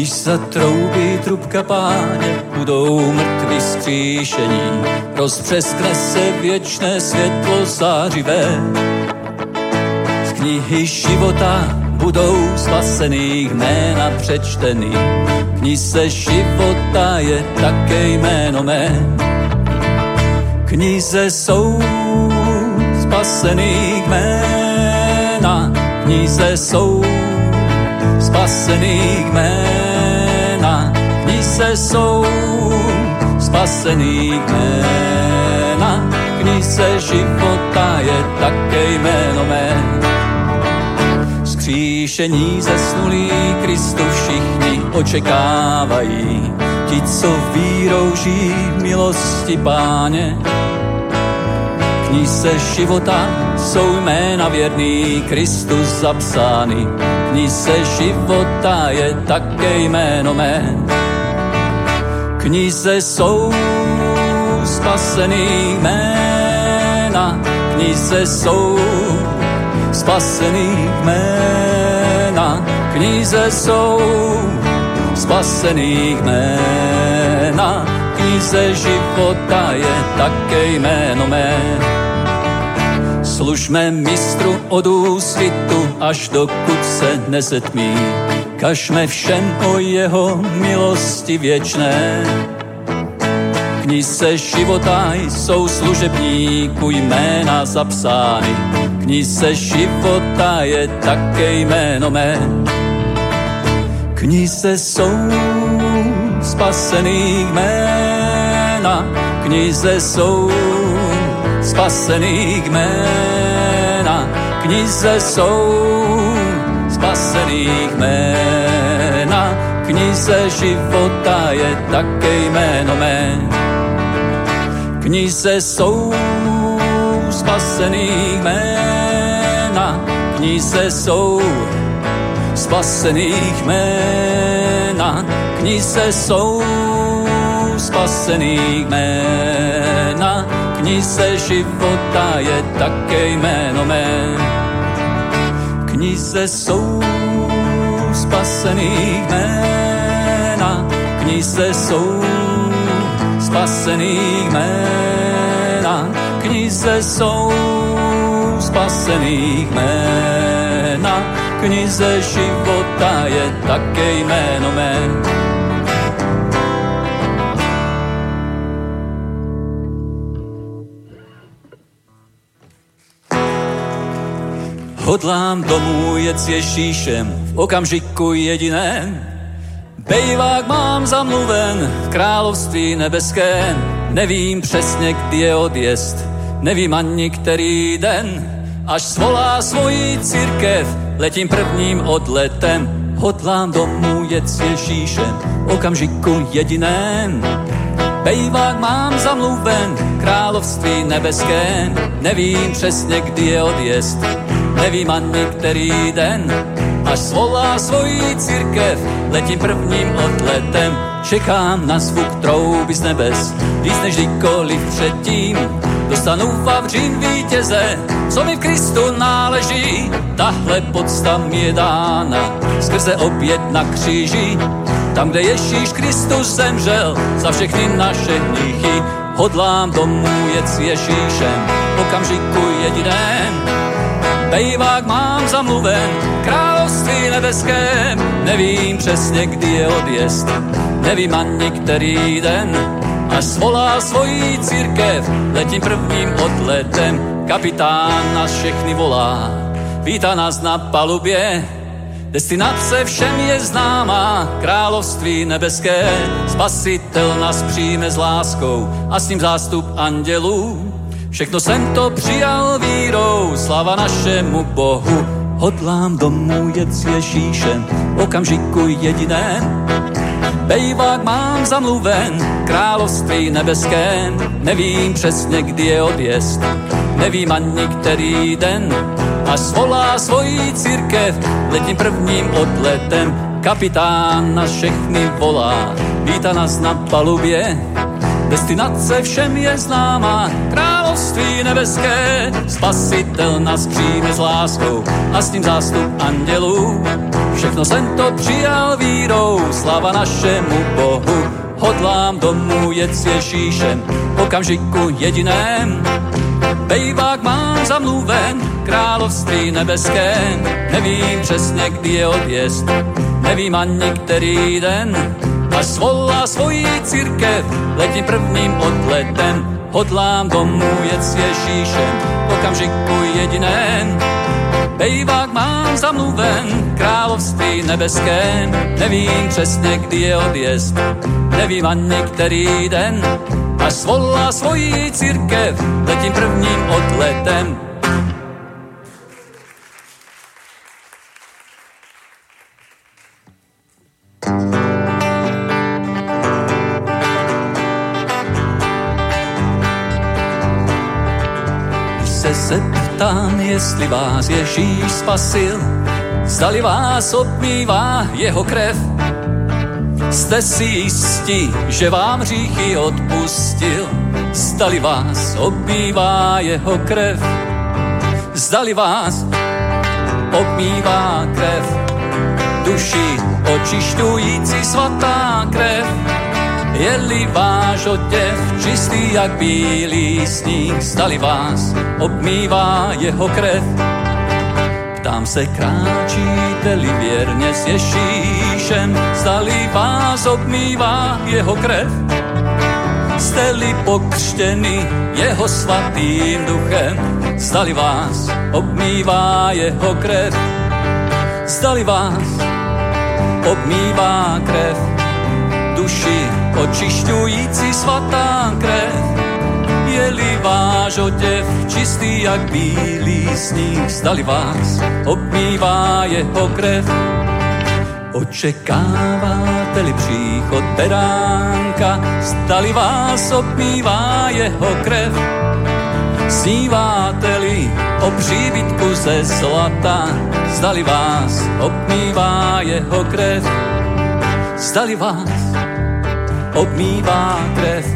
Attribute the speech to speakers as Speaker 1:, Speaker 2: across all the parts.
Speaker 1: Když zatroubí trubka páně, budou mrtví skříšení, rozpřeskne se věčné světlo zářivé. Z knihy života budou spasených jména přečtený, knize života je také jméno mé. Knize jsou spasených jména, knize jsou spasených jména, knize jsou spasených jména, knize života je také jméno mé. Skříšení zesnulí Kristu všichni očekávají, ti, co vírou žijí milosti páně, knize života jsou jména věrný Kristus zapsány. Knize života je také jméno mé. Knize jsou spasený jména, knize jsou spasený jména, knize jsou spasený jména, knize života je také jméno mé. Služme mistru od úsvitu, až dokud se nezetmí. Kažme všem o jeho milosti věčné. Knize života jsou služebníku jména zapsány. Knize života je také jméno mé. Knize jsou spasený jména, knize jsou spasených jména, knize jsou spasených jména, knize života je také jméno mé. Knize jsou spasených jména, knize jsou spasených jména, knize jsou spasených jména, knize života je také jméno mé. Knize jsou spasených jména, knize jsou spasených jména, knize jsou spasených jména, knize života je také jméno mé. Hodlám domů jet s Ježíšem v okamžiku jediném. Bejvák mám zamluven v království nebeském. Nevím přesně, kdy je odjezd, nevím ani který den. Až svolá svoji církev, letím prvním odletem. Hodlám domů jet s Ježíšem okamžiku jediném. Bejvák mám zamluven království nebeském. Nevím přesně, kdy je odjezd, nevím ani který den, až svolá svoji církev, letím prvním odletem, čekám na zvuk trouby z nebes, víc než kdykoliv předtím, dostanu vavřín vítěze, co mi v Kristu náleží, tahle podsta mi je dána, skrze oběd na kříži, tam, kde Ježíš Kristus zemřel za všechny naše hříchy, hodlám domů jet s Ježíšem, okamžiku jediném, Bejvák mám zamluven, království nebeském, nevím přesně, kdy je odjezd, nevím ani který den, až svolá svojí církev, letím prvním odletem, kapitán nás všechny volá, vítá nás na palubě, Destinace všem je známá, království nebeské, spasitel nás přijme s láskou a s ním zástup andělů. Všechno jsem to přijal vírou, slava našemu Bohu. Hodlám domů jet s Ježíšem, okamžiku jediném. Bejvák mám zamluven, království nebeském. Nevím přesně, kdy je odjezd, nevím ani který den. Až svolá svojí církev, letím prvním odletem. Kapitán na všechny volá, vítá nás na palubě, Destinace všem je známá, království nebeské, spasitel nás přijme s láskou a s ním zástup andělů. Všechno jsem to přijal vírou, slava našemu Bohu. Hodlám domů jet s Ježíšem, okamžiku jediném. Bejvák mám zamluven, království nebeské, nevím přesně, kdy je odjezd, nevím ani který den, až svolá svoji církev, letím prvním odletem, hodlám domů jet s Ježíšem, okamžiku jediném. Bejvák mám zamluven, království nebeské, nevím přesně, kdy je odjezd, nevím ani který den, až svolá svoji církev, letím prvním odletem, zeptám, jestli vás Ježíš spasil, zdali vás obmývá jeho krev. Jste si jistí, že vám hříchy odpustil, zdali vás obmývá jeho krev. Zdali vás obmývá krev, duši očišťující svatá krev je-li váš oděv čistý jak bílý sníh, zdali vás obmývá jeho krev. Ptám se, kráčíte-li věrně s Ježíšem, zdali vás obmývá jeho krev. Jste-li pokřtěni jeho svatým duchem, zdali vás obmývá jeho krev. Zdali vás obmývá krev duši očišťující svatá krev. Je-li váš oděv čistý jak bílý sníh, zdali vás obmývá jeho krev. Očekáváte-li příchod beránka, zdali vás obmývá jeho krev. Sníváte-li o příbytku ze zlata, zdali vás obmývá jeho krev. Zdali vás obmývá krev,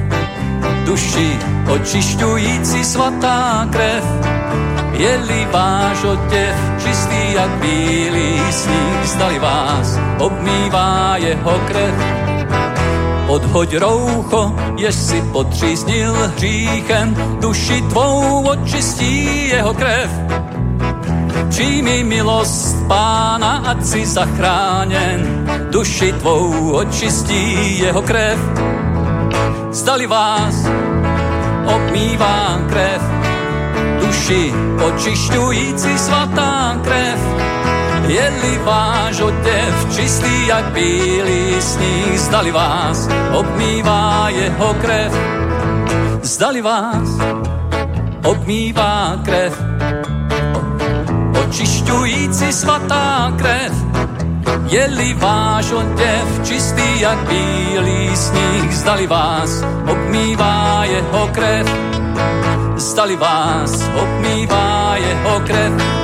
Speaker 1: duši očišťující svatá krev. Je-li váš oděv čistý jak bílý sníh, zdali vás obmývá jeho krev. Odhoď roucho, jež si potříznil hříchem, duši tvou očistí jeho krev. Přijmi milost pána, ať si zachráněn, duši tvou očistí jeho krev. Zdali vás obmývá krev, duši očišťující svatá krev. Je-li váš oděv čistý jak bílý sníh, zdali vás obmývá jeho krev. Zdali vás obmývá krev, očišťující svatá krev. Je-li váš oděv čistý jak bílý sníh, zdali vás obmývá jeho krev. Zdali vás obmývá jeho krev.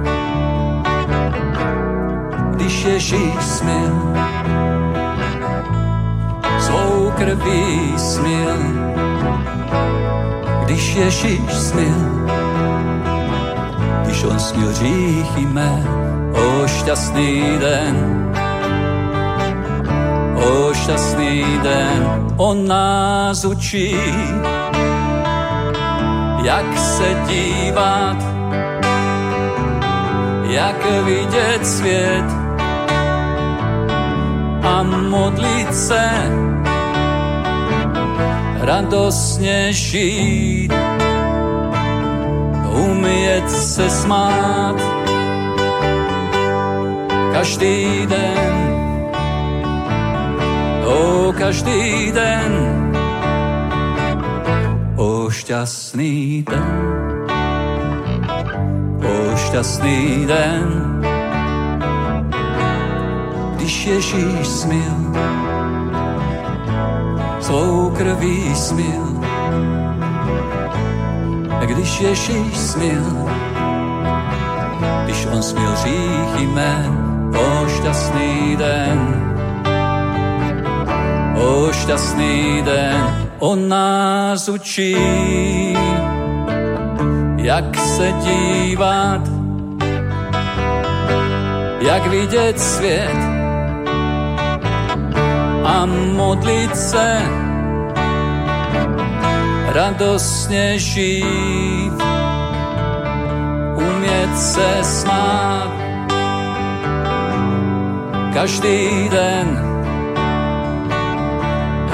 Speaker 1: Ježíš smil, svou krví smil, když Ježíš smil, když on smil hříchy mé, o šťastný den, o šťastný den, on nás učí, jak se dívat, jak vidět svět a modlit se, radostně žít, umět se smát. Každý den, o každý den, o šťastný den, o šťastný den, Ježíš smil, svou krví smil, když Ježíš smil, když on smil říchy mé, o šťastný den, o šťastný den, on nás učí, jak se dívat, jak vidět svět modlit se, radostně žít, umět se smát, každý den,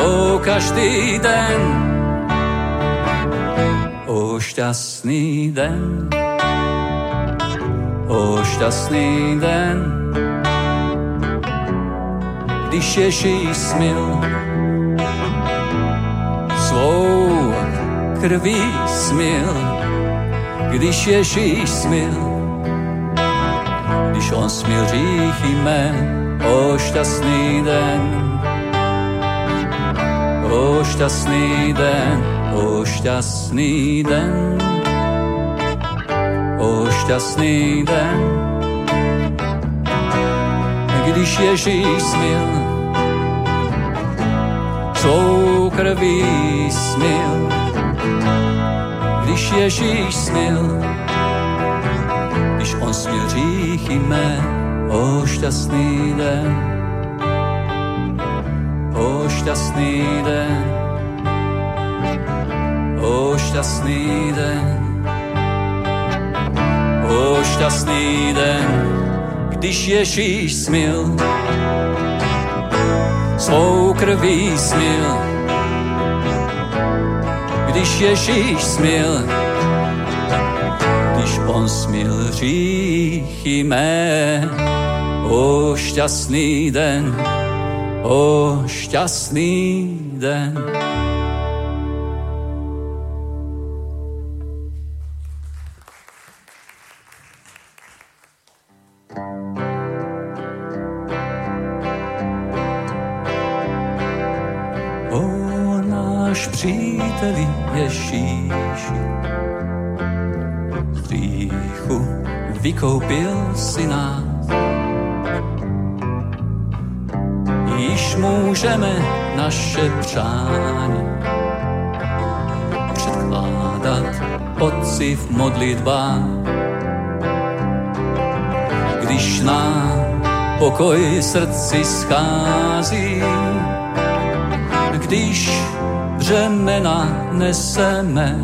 Speaker 1: o každý den, o šťastný den, o šťastný den, když Ježíš smil svou krví smil, když Ježíš smil, když on smil říchy mé, o šťastný den, o šťastný den, o šťastný den, o šťastný den, když Ježíš smil, svou krví smil, když Ježíš smil, když on smil říchy mé, o šťastný den, o šťastný den, o šťastný den, o šťastný den, když Ježíš smil, svou krví smil, když Ježíš smil, když on smil říchy mé, o šťastný den, o šťastný den. Vykoupil si nás. Již můžeme naše přání předkládat Otci v modlitbách. Když nám pokoj srdci schází, když břemena neseme.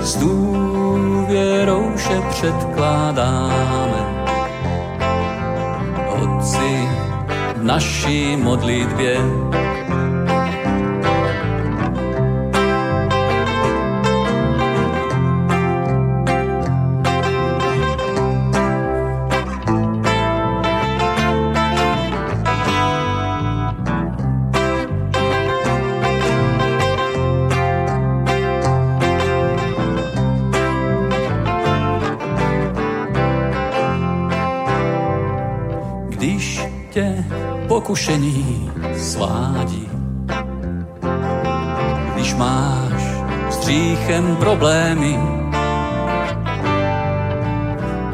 Speaker 1: S důvěrou vše předkládáme. Otci v naší modlitbě pokušení svádí. Když máš s hříchem problémy,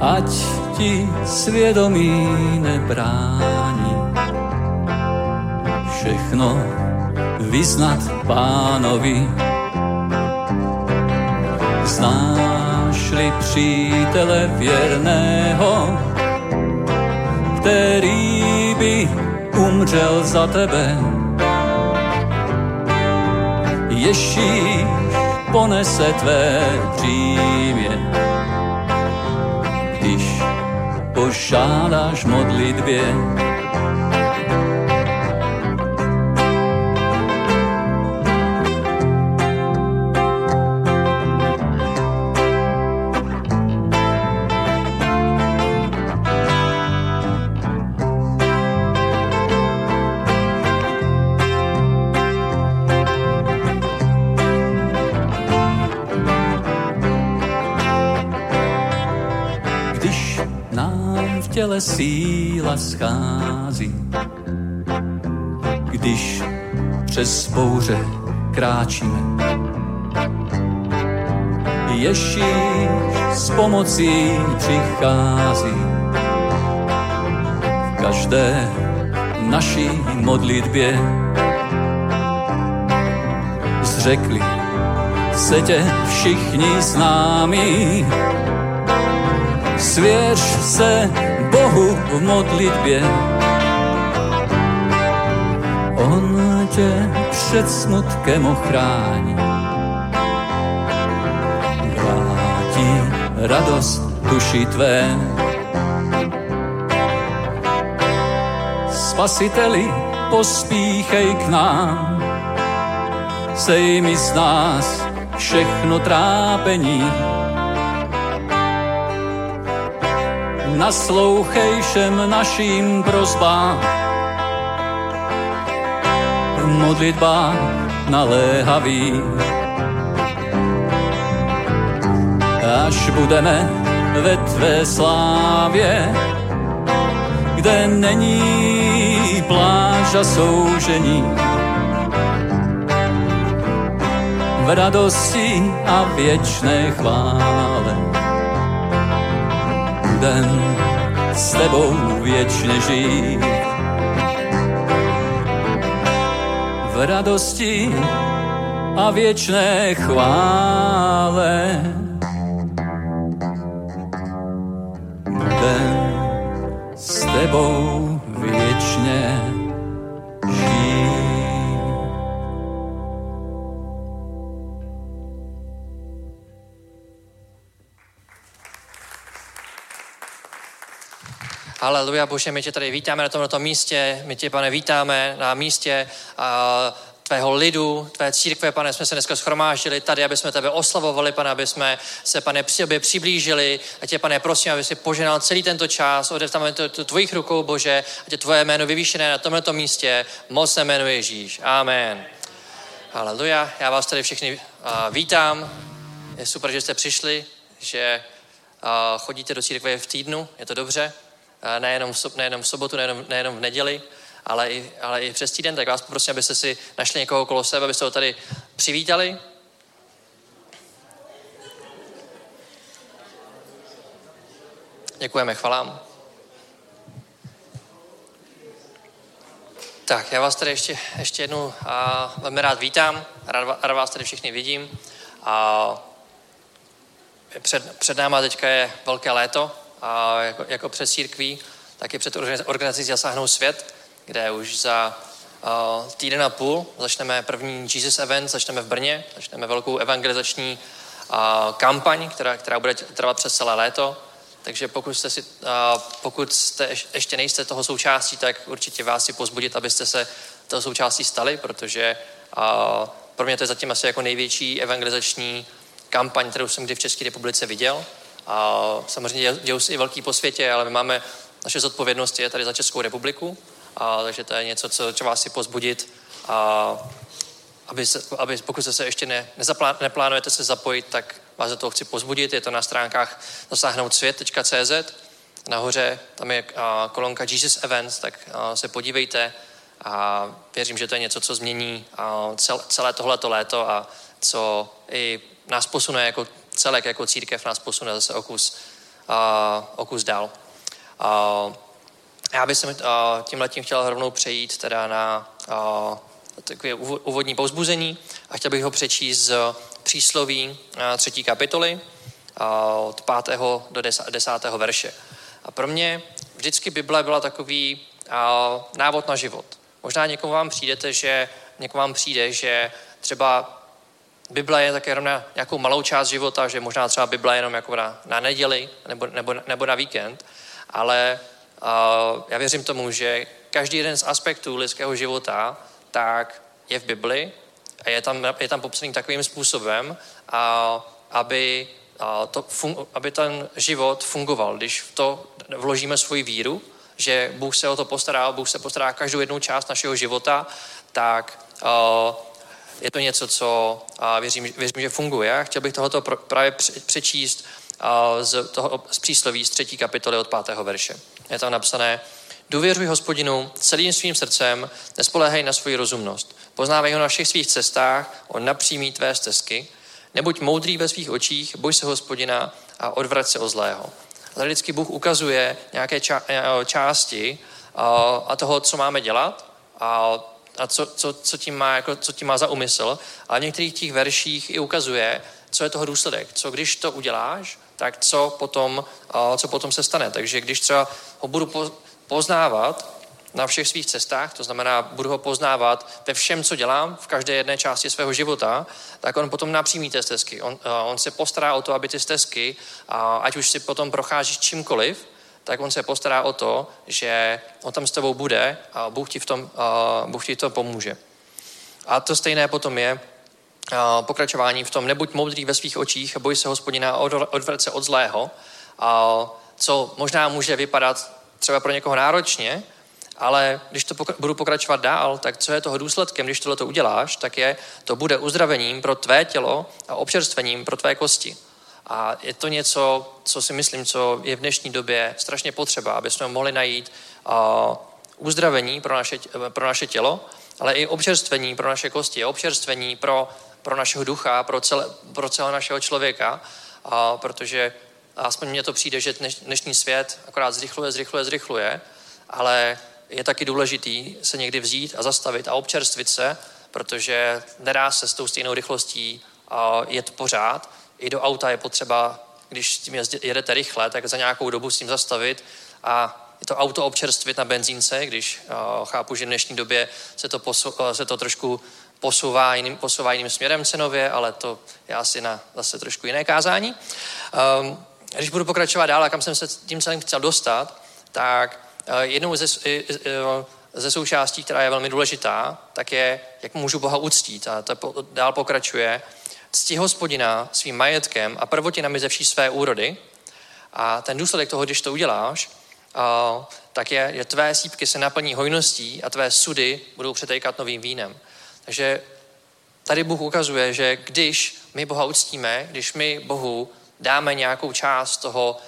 Speaker 1: ať ti svědomí nebrání. Všechno vyznat pánovi. Znáš-li přítele věrného, který by umřel za tebe. Ježíš ponese tvé břímě, když požádáš modlitbě. Těle síla schází. Když přes bouře kráčíme. Ježíš s pomocí přichází. V každé naší modlitbě zřekli se tě všichni známí. Svěř se Bohu v modlitbě. On tě před smutkem ochrání. Vrátí radost duši tvé. Spasiteli, pospíchej k nám, sej mi z nás všechno trápení, naslouchej všem našim prozbám. V modlitbách naléhavý. Až budeme ve tvé slávě, kde není pláž a soužení. V radosti a věčné chvále budem s tebou věčně žít. V radosti a věčné chvále
Speaker 2: Haleluja, Bože, my tě tady vítáme na tomto místě, my tě, pane, vítáme na místě uh, tvého lidu, tvé církve, pane, jsme se dneska schromáždili tady, aby jsme tebe oslavovali, pane, aby jsme se, pane, při obě přiblížili. A tě, pane, prosím, aby si poženal celý tento čas, odevzdáme to, to tvojich rukou, Bože, a tě tvoje jméno vyvýšené na tomto místě, moc jméno Ježíš. Amen. Haleluja, já vás tady všechny uh, vítám. Je super, že jste přišli, že uh, chodíte do církve v týdnu, je to dobře nejenom v, nejenom v sobotu, nejenom, nejenom v neděli, ale i, ale i přes týden, tak vás poprosím, abyste si našli někoho okolo sebe, abyste ho tady přivítali. Děkujeme, chvalám. Tak, já vás tady ještě, ještě jednou a, velmi rád vítám, rád, rád vás tady všichni vidím. A, před, před náma teďka je velké léto, a jako, jako před církví, tak i před organizací Zasáhnou svět, kde už za uh, týden a půl začneme první Jesus Event, začneme v Brně, začneme velkou evangelizační uh, kampaň, která, která bude trvat přes celé léto. Takže pokud, jste si, uh, pokud jste ještě nejste toho součástí, tak určitě vás si pozbudit, abyste se toho součástí stali, protože uh, pro mě to je zatím asi jako největší evangelizační kampaň, kterou jsem kdy v České republice viděl. A samozřejmě dějou se i velký po světě, ale my máme, naše zodpovědnost je tady za Českou republiku, a, takže to je něco, co, co vás si pozbudit. A, aby, se, aby pokud se, ještě ne, nezaplán, neplánujete se zapojit, tak vás za toho chci pozbudit. Je to na stránkách zasáhnout svět.cz. Nahoře tam je a, kolonka Jesus Events, tak a, se podívejte a věřím, že to je něco, co změní a, cel, celé tohleto léto a co i nás posune jako celek jako církev nás posune zase o kus, uh, o kus dál. Uh, já bych uh, tím letím chtěl rovnou přejít teda na uh, takové úvodní pouzbuzení a chtěl bych ho přečíst z přísloví třetí kapitoly od pátého do desátého verše. A pro mě vždycky Bible byla takový návod na život. Možná někomu vám přijdete, že někomu vám přijde, že třeba Bible je také jenom na nějakou malou část života, že možná třeba Bible je jenom jako na, na neděli nebo, nebo, nebo na víkend, ale uh, já věřím tomu, že každý jeden z aspektů lidského života tak je v Bibli a je tam, je tam popsaný takovým způsobem, uh, aby, uh, to fun, aby ten život fungoval. Když v to vložíme svoji víru, že Bůh se o to postará, Bůh se postará každou jednu část našeho života, tak je to něco, co věřím, věřím že funguje. Chtěl bych tohoto právě přečíst z, toho, z přísloví z třetí kapitoly od pátého verše. Je tam napsané, důvěřuj hospodinu celým svým srdcem, nespoléhej na svoji rozumnost. Poznávej ho na všech svých cestách, on napřímí tvé stezky. Nebuď moudrý ve svých očích, boj se hospodina a odvrať se o zlého. Tady vždycky Bůh ukazuje nějaké části a toho, co máme dělat. A a co, co, co, tím má, jako, co tím má za úmysl. A v některých těch verších i ukazuje, co je toho důsledek. Co když to uděláš, tak co potom, co potom se stane. Takže když třeba ho budu poznávat na všech svých cestách, to znamená, budu ho poznávat ve všem, co dělám, v každé jedné části svého života, tak on potom napřímí té stezky. On, on se postará o to, aby ty stezky, ať už si potom procházíš čímkoliv, tak on se postará o to, že on tam s tebou bude a Bůh ti v tom, Bůh ti to pomůže. A to stejné potom je pokračování v tom, nebuď moudrý ve svých očích a boj se hospodina a odvrť se od zlého, co možná může vypadat třeba pro někoho náročně, ale když to budu pokračovat dál, tak co je toho důsledkem, když tohle to uděláš, tak je, to bude uzdravením pro tvé tělo a občerstvením pro tvé kosti. A je to něco, co si myslím, co je v dnešní době strašně potřeba, aby jsme mohli najít uh, uzdravení pro naše, pro naše tělo, ale i občerstvení pro naše kosti, občerstvení pro, pro našeho ducha, pro, celé, pro celého našeho člověka, uh, protože aspoň mně to přijde, že dneš, dnešní svět akorát zrychluje, zrychluje, zrychluje, ale je taky důležitý se někdy vzít a zastavit a občerstvit se, protože nedá se s tou stejnou rychlostí uh, jet pořád i do auta je potřeba, když s tím jedete rychle, tak za nějakou dobu s tím zastavit a to auto občerstvit na benzínce, když uh, chápu, že v dnešní době se to, posu, uh, se to trošku posouvá jiným, posouvá jiným směrem cenově, ale to je asi na zase trošku jiné kázání. Um, když budu pokračovat dál, kam jsem se tím celým chtěl dostat, tak uh, jednou ze, uh, ze součástí, která je velmi důležitá, tak je, jak můžu Boha uctít. A to dál pokračuje, cti hospodina svým majetkem a prvotinami ze vší své úrody. A ten důsledek toho, když to uděláš, tak je, že tvé sípky se naplní hojností a tvé sudy budou přetejkat novým vínem. Takže tady Bůh ukazuje, že když my Boha uctíme, když my Bohu dáme nějakou část toho,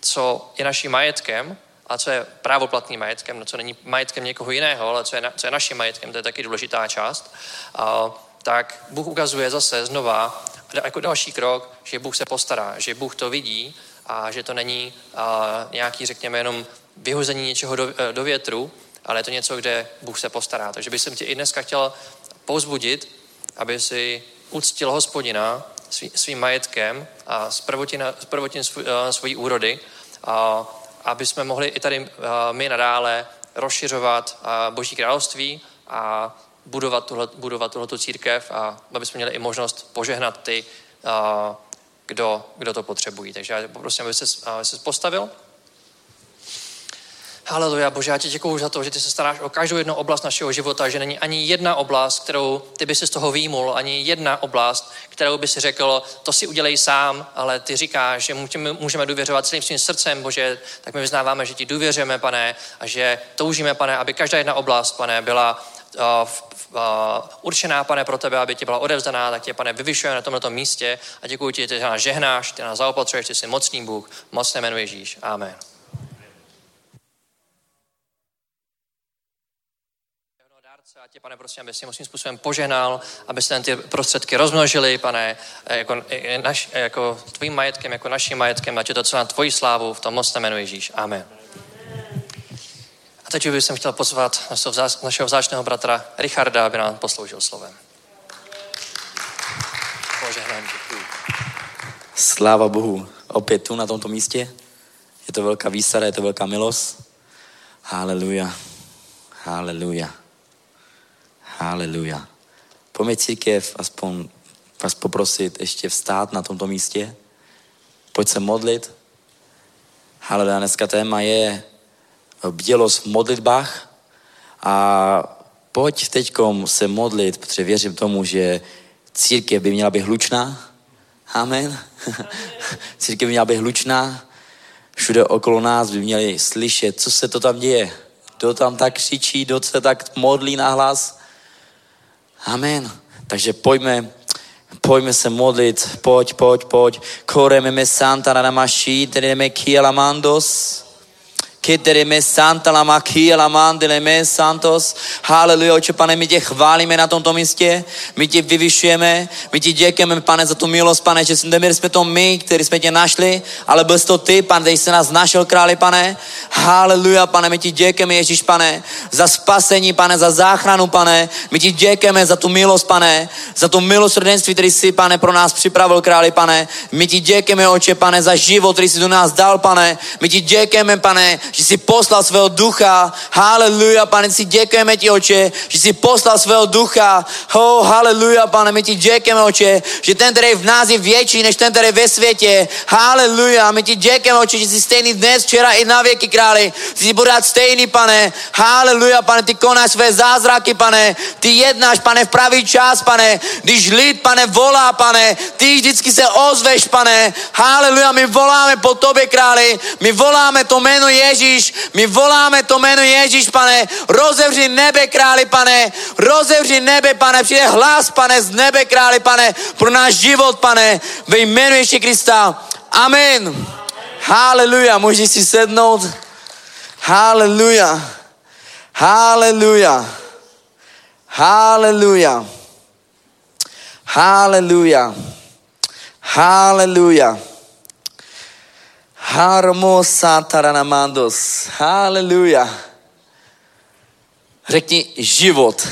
Speaker 2: co je naším majetkem, a co je právoplatným majetkem, no co není majetkem někoho jiného, ale co je, co je naším majetkem, to je taky důležitá část, tak Bůh ukazuje zase znova jako další krok, že Bůh se postará, že Bůh to vidí a že to není a, nějaký, řekněme, jenom vyhození něčeho do, do větru, ale je to něco, kde Bůh se postará. Takže bych tě i dneska chtěl pouzbudit, aby si uctil hospodina svý, svým majetkem a z prvotin svůj, svojí úrody, a, aby jsme mohli i tady my nadále rozšiřovat Boží království a budovat, tuhle, budovat tuhletu církev a aby jsme měli i možnost požehnat ty, kdo, kdo to potřebují. Takže já poprosím, aby se, aby se postavil. Haleluja, Bože, já ti děkuju za to, že ty se staráš o každou jednu oblast našeho života, že není ani jedna oblast, kterou ty by si z toho výjimul, ani jedna oblast, kterou by si řekl, to si udělej sám, ale ty říkáš, že můžeme důvěřovat celým svým srdcem, Bože, tak my vyznáváme, že ti důvěřujeme, pane, a že toužíme, pane, aby každá jedna oblast, pane, byla určená, pane, pro tebe, aby ti byla odevzdaná, tak tě, pane, vyvyšuje na tomto místě a děkuji ti, že nás žehnáš, ty nás zaopatřuješ, ty jsi mocný Bůh, mocné jméno Ježíš. Amen. A tě, pane, prosím, aby si mocným způsobem požehnal, aby se ty prostředky rozmnožili, pane, jako, naš, jako tvým majetkem, jako naším majetkem, ať je to celá tvoji slávu v tom mocném jménu Ježíš. Amen. Teď bych chtěl pozvat našeho vzácného bratra Richarda, aby nám posloužil slovem. Požehnám, děkuji.
Speaker 3: Sláva Bohu. Opět tu na tomto místě. Je to velká výsada, je to velká milost. Haleluja. Haleluja. Haleluja. Pojďme církev aspoň vás poprosit ještě vstát na tomto místě. Pojď se modlit. Haleluja. Dneska téma je bdělost v modlitbách a pojď teďkom se modlit, protože věřím tomu, že církev by měla být hlučná. Amen. církev by měla být hlučná. Všude okolo nás by měli slyšet, co se to tam děje. Kdo tam tak křičí, kdo se tak modlí na hlas. Amen. Takže pojďme, pojďme se modlit. Pojď, pojď, pojď. Koreme me santa na namashi, teneme kiela mandos. Ketereme santa la makia la mandele me santos. Haleluja, oče pane, my tě chválíme na tomto místě, my tě vyvyšujeme, my ti děkujeme, pane, za tu milost, pane, že nebyli jsme to my, kteří jsme tě našli, ale byl to ty, pane, který jsi nás našel, králi, pane. Haleluja, pane, my ti děkujeme, Ježíš, pane, za spasení, pane, za záchranu, pane. My ti děkujeme za tu milost, pane, za tu milosrdenství, který jsi, pane, pro nás připravil, králi, pane. My ti děkujeme, oče, pane, za život, který jsi do nás dal, pane. My ti děkujeme, pane, že jsi poslal svého ducha. Haleluja, pane, si děkujeme ti, oče, že jsi poslal svého ducha. Oh, haleluja, pane, my ti děkujeme, oče, že ten, který v nás je větší, než ten, který ve světě. Haleluja, my ti děkujeme, oče, že jsi stejný dnes, včera i na věky, králi. Jsi bude stejný, pane. Haleluja, pane, ty konáš své zázraky, pane. Ty jednáš, pane, v pravý čas, pane. Když lid, pane, volá, pane, ty vždycky se ozveš, pane. Haleluja, my voláme po tobě, králi. My voláme to jméno Ježíš. Ježíš, my voláme to jméno Ježíš, pane, rozevři nebe, králi, pane, rozevři nebe, pane, přijde hlas, pane, z nebe, králi, pane, pro náš život, pane, ve jménu Ježíše Krista. Amen. Haleluja, můžeš si sednout. Haleluja. Haleluja. Haleluja. Haleluja. Haleluja. Harmosa taranamandos. Haleluja. Řekni život.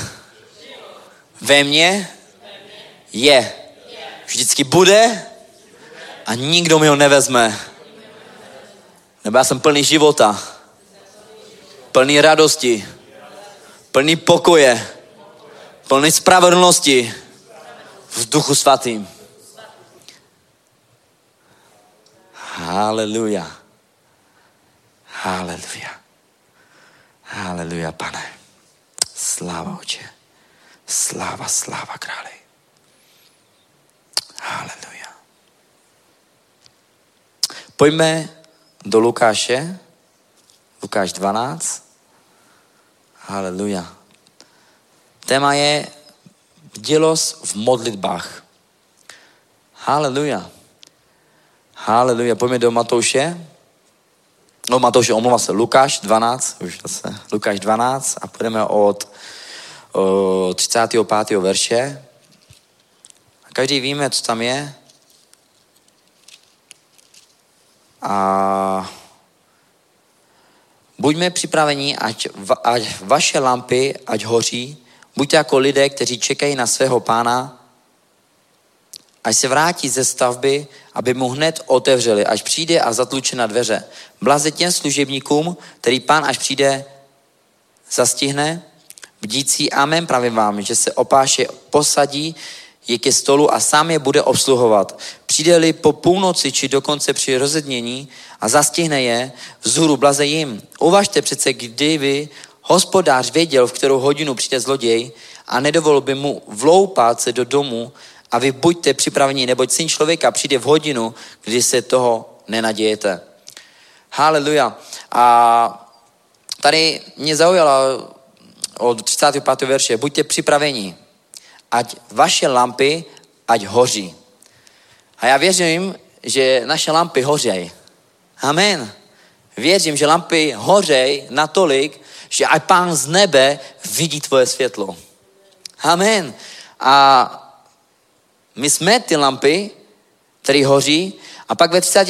Speaker 3: Ve mně je. Vždycky bude a nikdo mi ho nevezme. Nebo já jsem plný života. Plný radosti. Plný pokoje. Plný spravedlnosti. V duchu svatým. Haleluja. Haleluja. Haleluja, pane. Sláva, oče. Sláva, sláva, králi. Haleluja. Pojďme do Lukáše. Lukáš 12. Haleluja. Téma je bdělost v modlitbách. Haleluja. Haleluja. Pojďme do Matouše. No Matouše, omlouvá se, Lukáš 12, už zase, Lukáš 12 a půjdeme od o, 35. verše. Každý víme, co tam je. A buďme připraveni, ať, ať vaše lampy, ať hoří. Buďte jako lidé, kteří čekají na svého pána, až se vrátí ze stavby, aby mu hned otevřeli, až přijde a zatluče na dveře. Blaze těm služebníkům, který pán až přijde, zastihne, bdící amen pravím vám, že se opáše posadí je ke stolu a sám je bude obsluhovat. Přijde-li po půlnoci či dokonce při rozednění a zastihne je, vzhůru blaze jim. Uvažte přece, kdy vy, hospodář věděl, v kterou hodinu přijde zloděj a nedovolil by mu vloupat se do domu a vy buďte připraveni, neboť syn člověka přijde v hodinu, kdy se toho nenadějete. Haleluja. A tady mě zaujala od 35. verše, buďte připraveni, ať vaše lampy, ať hoří. A já věřím, že naše lampy hořejí. Amen. Věřím, že lampy hořejí natolik, že aj pán z nebe vidí tvoje světlo. Amen. A my jsme ty lampy, které hoří, a pak ve 30,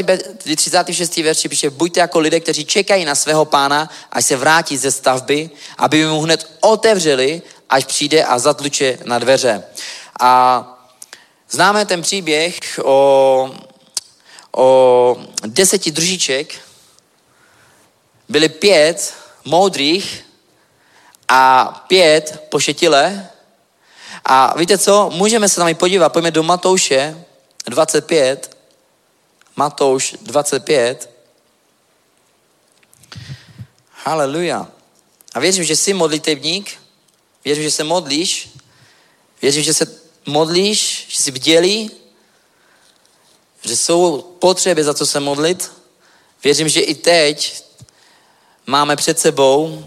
Speaker 3: 36. verši píše, buďte jako lidé, kteří čekají na svého pána, až se vrátí ze stavby, aby mu hned otevřeli, až přijde a zatluče na dveře. A známe ten příběh o, o deseti družiček. Byly pět, moudrých a pět pošetile. A víte co? Můžeme se tam i podívat. Pojďme do Matouše 25. Matouš 25. Haleluja. A věřím, že jsi modlitevník, věřím, že se modlíš, věřím, že se modlíš, že jsi bdělý, že jsou potřeby za co se modlit. Věřím, že i teď máme před sebou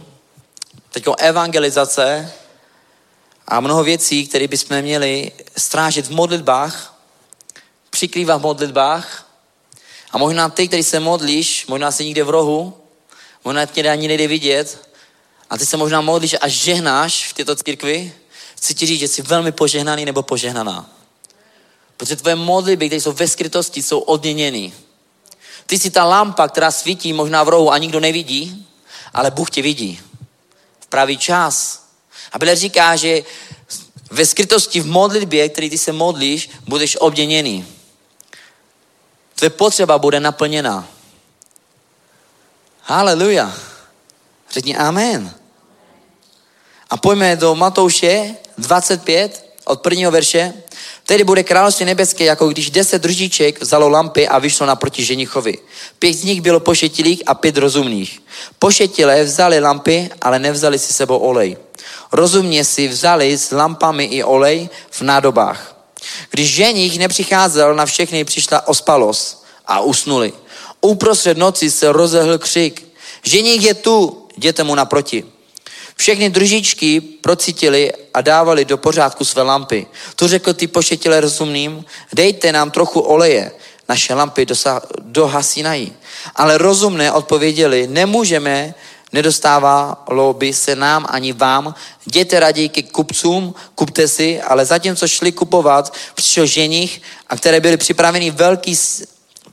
Speaker 3: takovou evangelizace a mnoho věcí, které bychom měli strážit v modlitbách, přikrývat v modlitbách. A možná ty, který se modlíš, možná si někde v rohu, možná tě ani nejde vidět, a ty se možná modlíš a žehnáš v této církvi, chci ti říct, že jsi velmi požehnaný nebo požehnaná. Protože tvoje modlitby, které jsou ve skrytosti, jsou odměněny. Ty jsi ta lampa, která svítí možná v rohu a nikdo nevidí, ale Bůh tě vidí. V pravý čas. A Bible říká, že ve skrytosti v modlitbě, který ty se modlíš, budeš obděněný. Tvoje potřeba bude naplněna. Haleluja. Řekni amen. A pojďme do Matouše 25 od prvního verše. Tedy bude království nebeské, jako když deset družiček vzalo lampy a vyšlo naproti ženichovi. Pět z nich bylo pošetilých a pět rozumných. Pošetilé vzali lampy, ale nevzali si sebou olej. Rozumně si vzali s lampami i olej v nádobách. Když ženich nepřicházel, na všechny přišla ospalost a usnuli. Uprostřed noci se rozehl křik. Ženich je tu, jděte mu naproti. Všechny družičky procítili a dávali do pořádku své lampy. Tu řekl ty pošetile rozumným, dejte nám trochu oleje, naše lampy dosa- dohasínají. Ale rozumné odpověděli, nemůžeme, nedostávalo by se nám ani vám, jděte raději ke kupcům, kupte si, ale zatímco šli kupovat, přišel ženich, a které byly připraveny velký,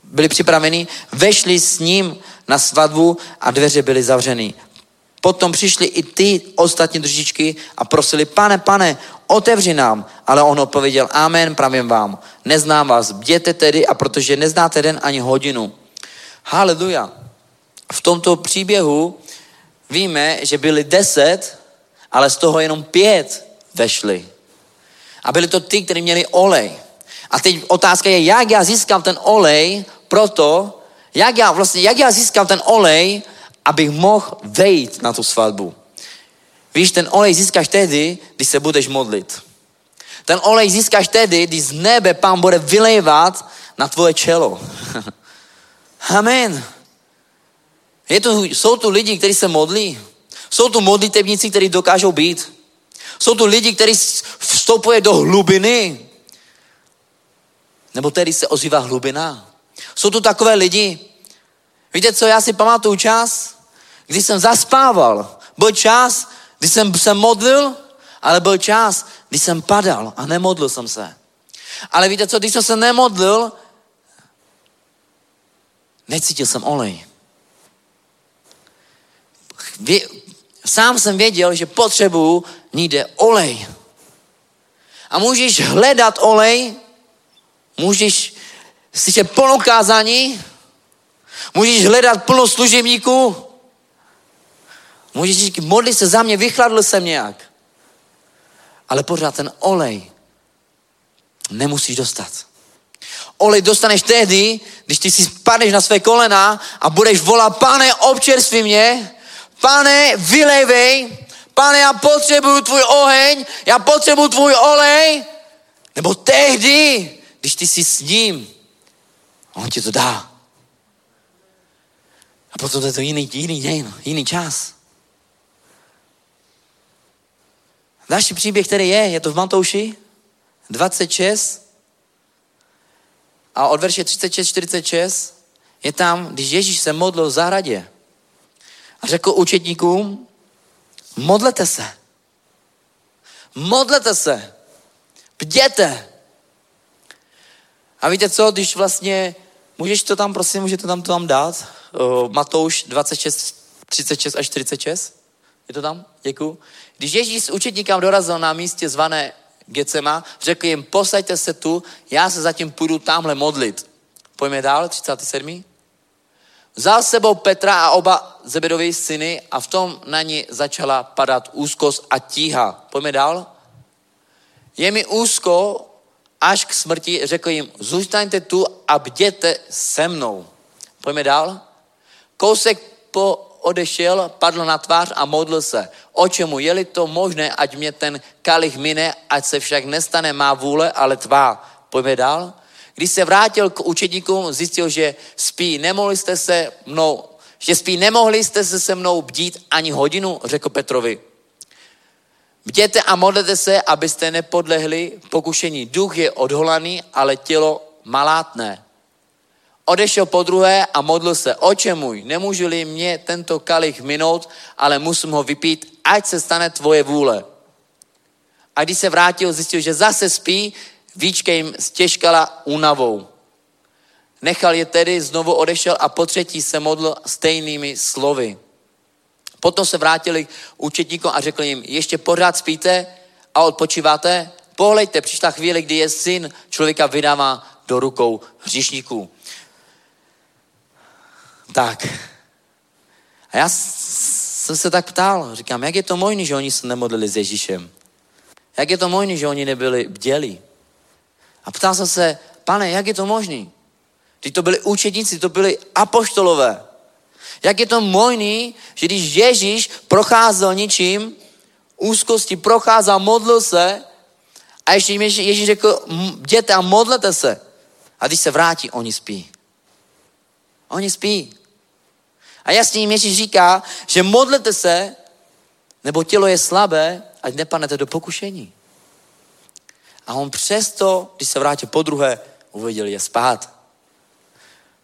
Speaker 3: byli připraveni, vešli s ním na svatbu a dveře byly zavřeny. Potom přišli i ty ostatní družičky a prosili, pane, pane, otevři nám. Ale on odpověděl, amen, pravím vám, neznám vás, bděte tedy a protože neznáte den ani hodinu. Haleluja. V tomto příběhu víme, že byli deset, ale z toho jenom pět vešli. A byli to ty, kteří měli olej. A teď otázka je, jak já získám ten olej proto, jak já vlastně, jak já získám ten olej, abych mohl vejít na tu svatbu. Víš, ten olej získáš tehdy, když se budeš modlit. Ten olej získáš tehdy, když z nebe pán bude vylejvat na tvoje čelo. Amen. Je tu, jsou tu lidi, kteří se modlí. Jsou tu modlitevníci, kteří dokážou být. Jsou tu lidi, kteří vstupuje do hlubiny. Nebo tedy se ozývá hlubina. Jsou tu takové lidi. Víte co, já si pamatuju čas, když jsem zaspával. Byl čas, kdy jsem se modlil, ale byl čas, kdy jsem padal a nemodlil jsem se. Ale víte co, když jsem se nemodlil, necítil jsem olej. Vě, sám jsem věděl, že potřebuju někde olej. A můžeš hledat olej, můžeš slyšet plnou kázání, můžeš hledat plno služebníků, Můžeš říct, modli se za mě, vychladl jsem nějak. Ale pořád ten olej nemusíš dostat. Olej dostaneš tehdy, když ty si spadneš na své kolena a budeš volat, pane, občerství mě, pane, vylejvej, pane, já potřebuju tvůj oheň, já potřebuju tvůj olej. Nebo tehdy, když ty jsi s ním, on ti to dá. A potom to je to jiný, jiný den, jiný čas. Další příběh, který je, je to v Matouši 26 a od verše 36-46 je tam, když Ježíš se modlil v zahradě řekl učetníkům, modlete se. Modlete se. Bděte. A víte co, když vlastně, můžeš to tam, prosím, můžete tam to tam dát? Matouš 26, 36 až 46? Je to tam? Děkuji. Když Ježíš s učetníkám dorazil na místě zvané Gecema, řekl jim, posaďte se tu, já se zatím půjdu tamhle modlit. Pojďme dál, 37. Vzal sebou Petra a oba Zebedovi syny a v tom na ní začala padat úzkost a tíha. Pojďme dál. Je mi úzko až k smrti, řekl jim, zůstaňte tu a bděte se mnou. Pojďme dál. Kousek po odešel, padl na tvář a modlil se. O čemu? Je-li to možné, ať mě ten kalich mine, ať se však nestane má vůle, ale tvá. Pojďme dál. Když se vrátil k učedníkům, zjistil, že spí. Nemohli jste se mnou, že spí, nemohli jste se se mnou bdít ani hodinu, řekl Petrovi. Bděte a modlete se, abyste nepodlehli pokušení. Duch je odholaný, ale tělo malátné. Odešel po druhé a modlil se, oče můj, nemůžu-li mě tento kalich minout, ale musím ho vypít, ať se stane tvoje vůle. A když se vrátil, zjistil, že zase spí, víčka jim stěžkala únavou. Nechal je tedy, znovu odešel a po třetí se modlil stejnými slovy. Potom se vrátili účetníkům a řekli jim, ještě pořád spíte a odpočíváte? Pohlejte, přišla chvíle, kdy je syn člověka vydává do rukou hříšníků. Tak. A já jsem se tak ptal, říkám, jak je to možné, že oni se nemodlili s Ježíšem? Jak je to možné, že oni nebyli bděli? A ptal jsem se, pane, jak je to možné? Ty to byli učedníci, to byli apoštolové. Jak je to možné, že když Ježíš procházel ničím, úzkosti procházel, modlil se a ještě jim Ježíš řekl, jděte a modlete se. A když se vrátí, oni spí. Oni spí. A jasně jim Ježíš říká, že modlete se, nebo tělo je slabé, ať nepanete do pokušení. A on přesto, když se vrátil po druhé, uviděl je spát.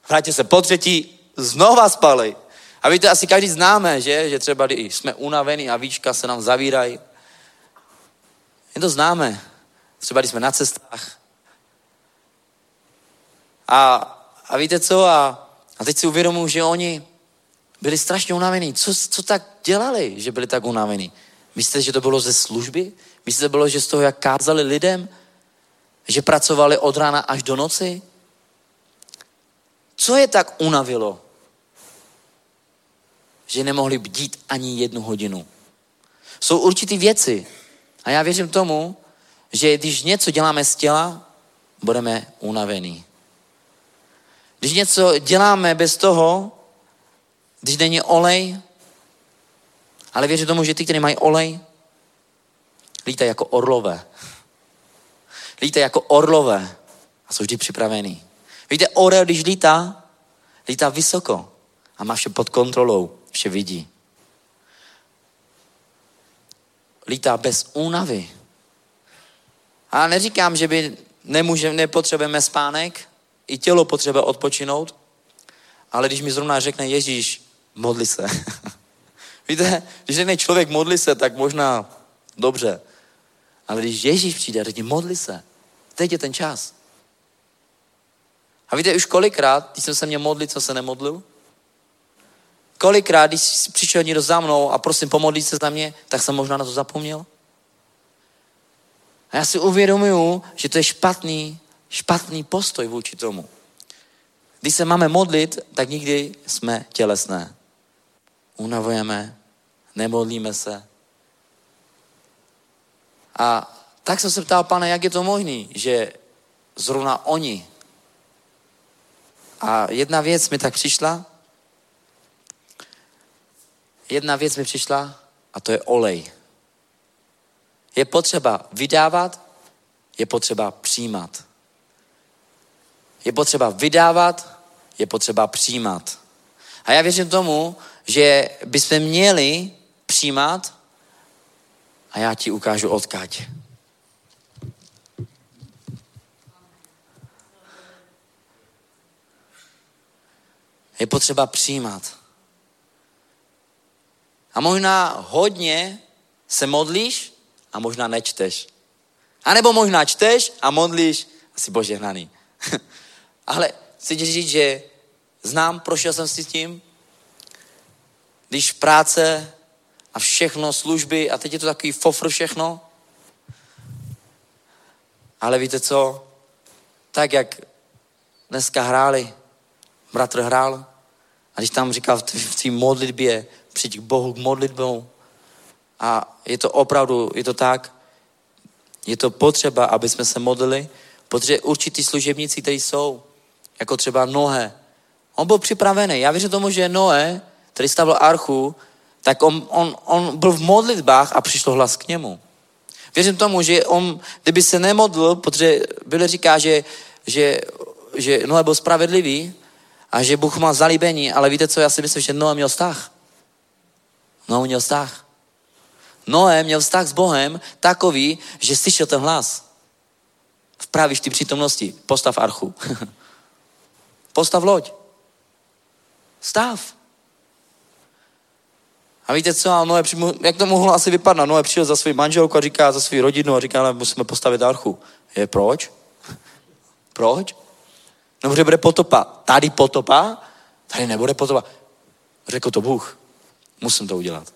Speaker 3: Vrátil se po třetí, znova spali. A víte, asi každý známe, že? Že třeba když jsme unavení a víčka se nám zavírají. Je to známe. Třeba když jsme na cestách. A, a víte co? A, a teď si uvědomuji, že oni byli strašně unavení. Co, co tak dělali, že byli tak unavení? Myslíte, že to bylo ze služby? To bylo, že z toho, jak kázali lidem? Že pracovali od rána až do noci? Co je tak unavilo? Že nemohli bdít ani jednu hodinu. Jsou určitý věci. A já věřím tomu, že když něco děláme z těla, budeme unavení. Když něco děláme bez toho, když není olej, ale věřím tomu, že ty, kteří mají olej, lítají jako orlové. Lítají jako orlové a jsou vždy připravený. Víte, orel, když lítá, lítá vysoko a má vše pod kontrolou, vše vidí. Lítá bez únavy. A neříkám, že by nemůže, nepotřebujeme spánek, i tělo potřebuje odpočinout, ale když mi zrovna řekne Ježíš, modli se. Víte, když řekne člověk modli se, tak možná dobře. Ale když Ježíš přijde a řekne modli se, teď je ten čas. A víte, už kolikrát, když jsem se měl modlit, co se nemodlil? Kolikrát, když přišel někdo za mnou a prosím, pomodlit se za mě, tak jsem možná na to zapomněl? A já si uvědomuju, že to je špatný, špatný postoj vůči tomu. Když se máme modlit, tak nikdy jsme tělesné. Unavujeme, nemodlíme se. A tak jsem se ptal, pane, jak je to možné, že zrovna oni. A jedna věc mi tak přišla, jedna věc mi přišla a to je olej. Je potřeba vydávat, je potřeba přijímat. Je potřeba vydávat, je potřeba přijímat. A já věřím tomu, že bychom měli přijímat a já ti ukážu odkaď. Je potřeba přijímat. A možná hodně se modlíš a možná nečteš. A nebo možná čteš a modlíš a jsi požehnaný. Ale chci ti říct, že znám, prošel jsem si s tím, když práce a všechno, služby a teď je to takový fofr všechno. Ale víte co? Tak, jak dneska hráli, bratr hrál, A když tam říká v té modlitbě, přijď k Bohu k modlitbou. A je to opravdu, je to tak, je to potřeba, aby jsme se modlili, protože určitý služebníci, kteří jsou, jako třeba Noé, on byl připravený. Já věřím tomu, že Noé, který stavil archu, tak on, on, on byl v modlitbách a přišlo hlas k němu. Věřím tomu, že on, kdyby se nemodlil, protože Bible říká, že, že, že Noé byl spravedlivý a že Bůh má zalíbení, ale víte co, já si myslím, že Noé měl vztah. Noé měl vztah. Noé měl vztah s Bohem takový, že slyšel ten hlas. V právě ty přítomnosti. Postav archu. Postav loď. Stav. A víte co, a Noé, jak to mohlo asi vypadat? Noé přišel za svou manželku a říká, za svou rodinu a říká, ale musíme postavit archu. Je, proč? proč? No, protože bude potopa. Tady potopa? Tady nebude potopa. Řekl to Bůh. Musím to udělat.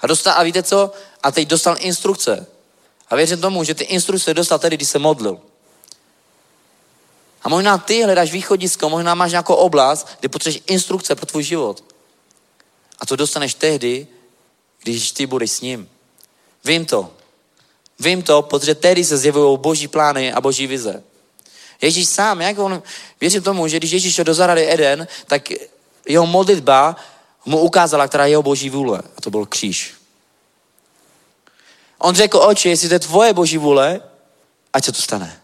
Speaker 3: A, dostal, a víte co? A teď dostal instrukce. A věřím tomu, že ty instrukce dostal tedy, když se modlil. A možná ty hledáš východisko, možná máš nějakou oblast, kde potřebuješ instrukce pro tvůj život. A to dostaneš tehdy, když ty budeš s ním. Vím to. Vím to, protože tehdy se zjevují boží plány a boží vize. Ježíš sám, jak on, věřím tomu, že když Ježíš šel do zahrady Eden, tak jeho modlitba mu ukázala, která je jeho boží vůle. A to byl kříž. On řekl, oči, jestli to je tvoje boží vůle, ať se to stane.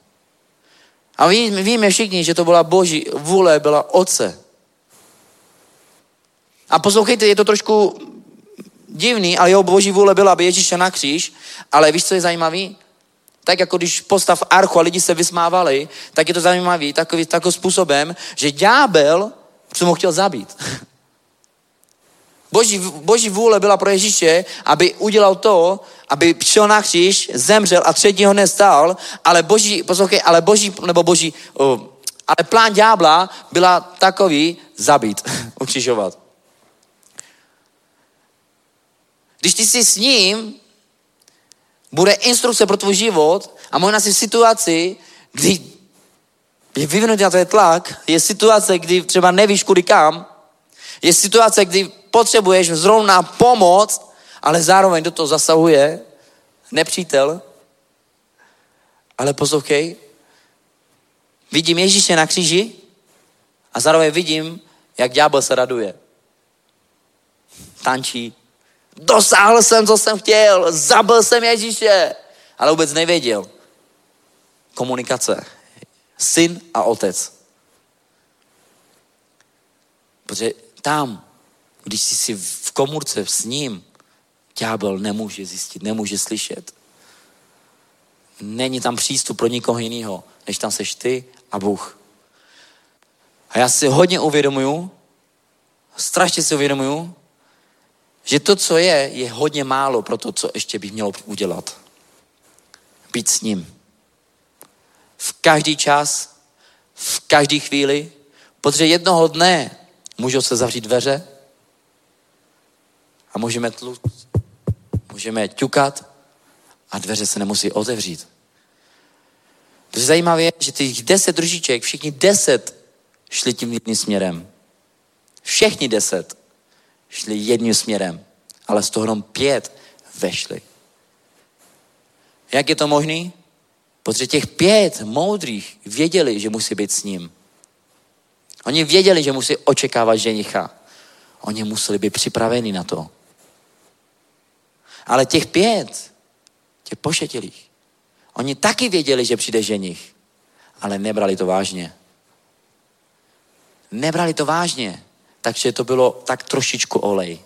Speaker 3: A ví, víme všichni, že to byla boží vůle, byla oce. A poslouchejte, je to trošku divný, ale jeho boží vůle byla, aby Ježíš na kříž, ale víš, co je zajímavý? Tak jako když postav archu a lidi se vysmávali, tak je to zajímavý takový, takovým způsobem, že ďábel co mu chtěl zabít. Boží, boží vůle byla pro Ježíše, aby udělal to, aby šel na kříž, zemřel a třetího nestál, ale boží, poslouchej, ale boží, nebo boží, uh, ale plán ďábla byla takový zabít, ukřižovat. Když ty jsi s ním, bude instrukce pro tvůj život a možná si v situaci, kdy je vyvinutý na to je tlak, je situace, kdy třeba nevíš kudy kam, je situace, kdy potřebuješ zrovna pomoc, ale zároveň do toho zasahuje nepřítel. Ale poslouchej, vidím Ježíše na kříži a zároveň vidím, jak ďábel se raduje. Tančí. Dosáhl jsem, co jsem chtěl, zabil jsem Ježíše. Ale vůbec nevěděl. Komunikace. Syn a otec. Protože tam když jsi si v komůrce s ním, ďábel nemůže zjistit, nemůže slyšet. Není tam přístup pro nikoho jiného, než tam seš ty a Bůh. A já si hodně uvědomuju, strašně si uvědomuju, že to, co je, je hodně málo pro to, co ještě bych měl udělat. Být s ním. V každý čas, v každý chvíli, protože jednoho dne můžou se zavřít dveře, a můžeme tlut, můžeme ťukat a dveře se nemusí otevřít. To je zajímavé, že těch deset družiček, všichni deset šli tím jedním směrem. Všichni deset šli jedním směrem, ale z toho jenom pět vešli. Jak je to možné? Protože těch pět moudrých věděli, že musí být s ním. Oni věděli, že musí očekávat ženicha. Oni museli být připraveni na to. Ale těch pět, těch pošetilých, oni taky věděli, že přijde ženich, ale nebrali to vážně. Nebrali to vážně, takže to bylo tak trošičku olej.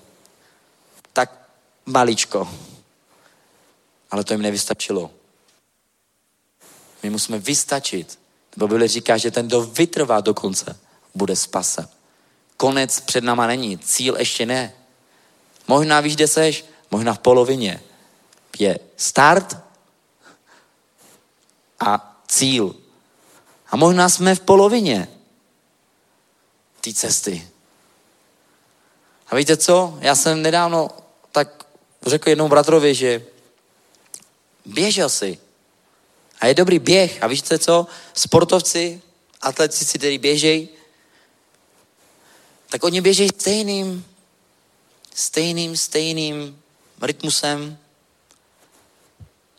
Speaker 3: Tak maličko. Ale to jim nevystačilo. My musíme vystačit. Bible říká, že ten, kdo vytrvá do konce, bude spasen. Konec před náma není, cíl ještě ne. Možná víš, kde seš, možná v polovině, je start a cíl. A možná jsme v polovině té cesty. A víte co? Já jsem nedávno tak řekl jednou bratrovi, že běžel si. A je dobrý běh. A víte co? Sportovci, atletici, kteří běžejí, tak oni běží stejným, stejným, stejným rytmusem,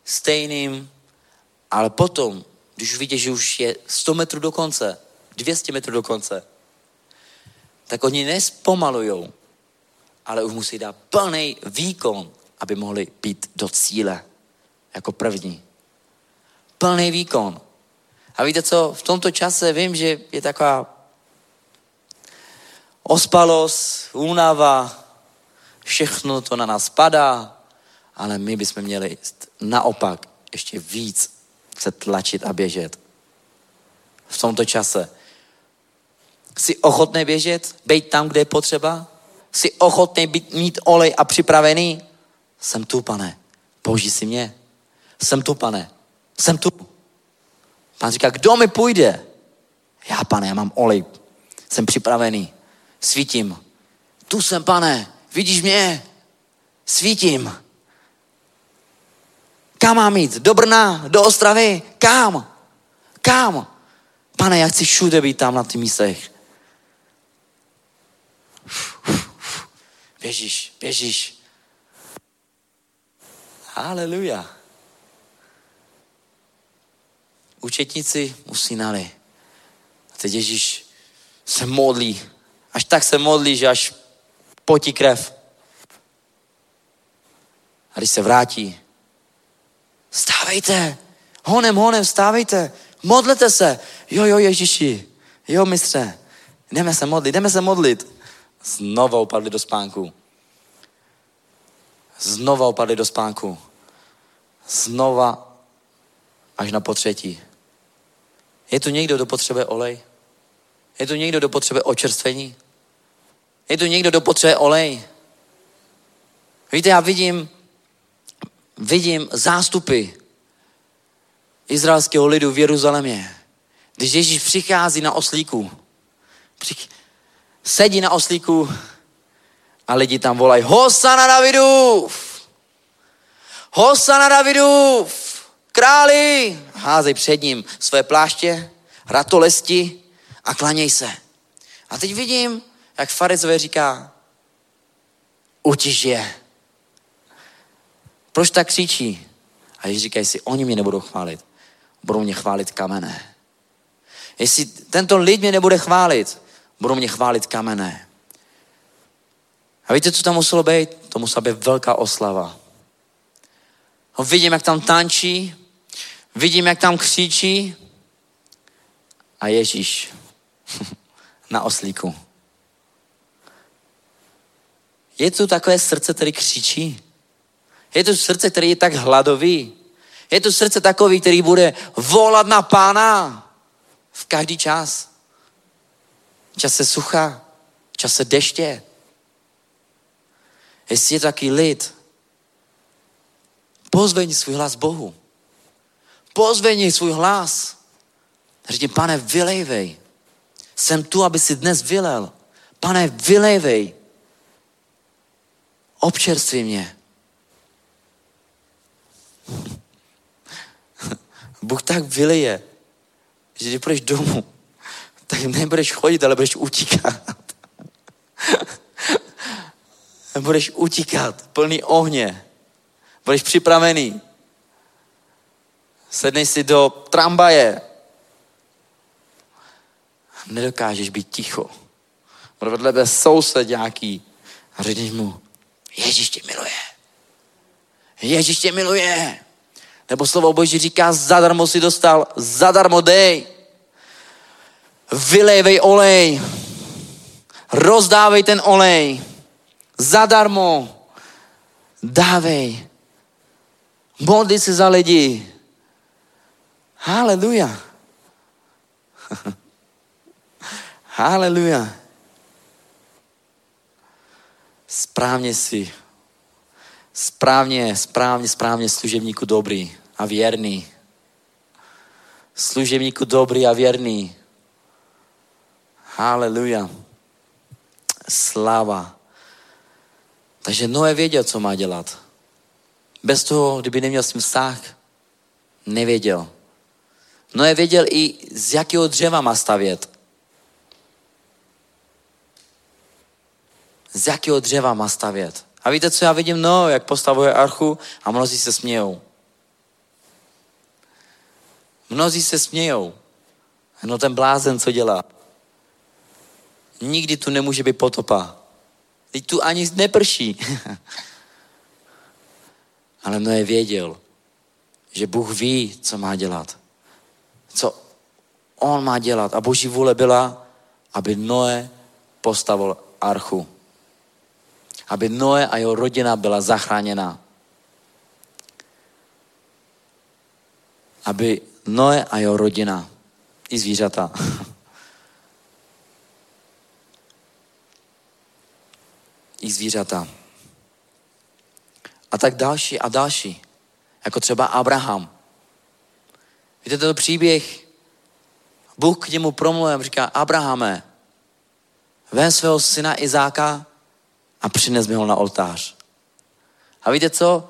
Speaker 3: stejným, ale potom, když vidíš, že už je 100 metrů do konce, 200 metrů do konce, tak oni nespomalujou, ale už musí dát plný výkon, aby mohli být do cíle jako první. Plný výkon. A víte co, v tomto čase vím, že je taková ospalost, únava, všechno to na nás padá, ale my bychom měli naopak ještě víc se tlačit a běžet. V tomto čase. Jsi ochotný běžet, být tam, kde je potřeba? Jsi ochotný být, mít olej a připravený? Jsem tu, pane. Použij si mě. Jsem tu, pane. Jsem tu. Pán říká, kdo mi půjde? Já, pane, já mám olej. Jsem připravený. Svítím. Tu jsem, pane. Vidíš mě? Svítím. Kam mám jít? Do Brna? Do Ostravy? Kam? Kam? Pane, já chci všude být tam na těch místech. Běžíš, běžíš. Haleluja. Učetníci usínali. A teď Ježíš se modlí. Až tak se modlí, že až potí krev. A když se vrátí, stávejte, honem, honem, stávejte, modlete se. Jo, jo, Ježíši, jo, mistře, jdeme se modlit, jdeme se modlit. Znova upadli do spánku. Znova upadli do spánku. Znova až na potřetí. Je tu někdo, kdo potřebuje olej? Je tu někdo, kdo potřebuje očerstvení? Je tu někdo, kdo potřebuje olej? Víte, já vidím, vidím zástupy izraelského lidu v Jeruzalémě. Když Ježíš přichází na oslíku, sedí na oslíku a lidi tam volají Hosana Davidův! Hosana Davidův! Králi! Házej před ním své pláště, ratolesti a klaněj se. A teď vidím, jak farizové říká, utiž je. Proč tak křičí? A když říkají si, oni mě nebudou chválit, budou mě chválit kamené. Jestli tento lid mě nebude chválit, budou mě chválit kamené. A víte, co tam muselo být? To musela být velká oslava. A vidím, jak tam tančí, vidím, jak tam křičí a Ježíš na oslíku. Je tu takové srdce, které křičí? Je tu srdce, které je tak hladový? Je tu srdce takový, který bude volat na pána v každý čas? V čase sucha, v čase deště. Jestli je taký lid, pozvení svůj hlas Bohu. Pozvení svůj hlas. Řekni, pane, vylejvej. Jsem tu, aby si dnes vylel. Pane, vylejvej. Občerství mě. Bůh tak vyleje, že když půjdeš domů, tak nebudeš chodit, ale budeš utíkat. budeš utíkat, plný ohně. Budeš připravený. Sedneš si do tramvaje. Nedokážeš být ticho. Vedle tebe soused nějaký a řekneš mu, Ježíš tě miluje. Ježíš tě miluje. Nebo slovo Boží říká, zadarmo si dostal, zadarmo dej. Vylejvej olej. Rozdávej ten olej. Zadarmo. Dávej. Modli se za lidi. Haleluja. Haleluja. Správně si správně, správně, správně služebníku dobrý a věrný. Služebníku dobrý a věrný. Haleluja. Sláva. Takže Noé věděl, co má dělat. Bez toho, kdyby neměl s tím vztah, nevěděl. Noé věděl i, z jakého dřeva má stavět. z jakého dřeva má stavět. A víte, co já vidím? No, jak postavuje archu a mnozí se smějou. Mnozí se smějou. No ten blázen, co dělá? Nikdy tu nemůže být potopa. Teď tu ani neprší. Ale Noé věděl, že Bůh ví, co má dělat. Co on má dělat. A boží vůle byla, aby Noé postavil archu. Aby Noé a jeho rodina byla zachráněna. Aby Noé a jeho rodina, i zvířata, i zvířata. A tak další a další. Jako třeba Abraham. Víte, tento příběh, Bůh k němu promluvil, říká, Abrahame, vem svého syna Izáka a přines mi ho na oltář. A víte co?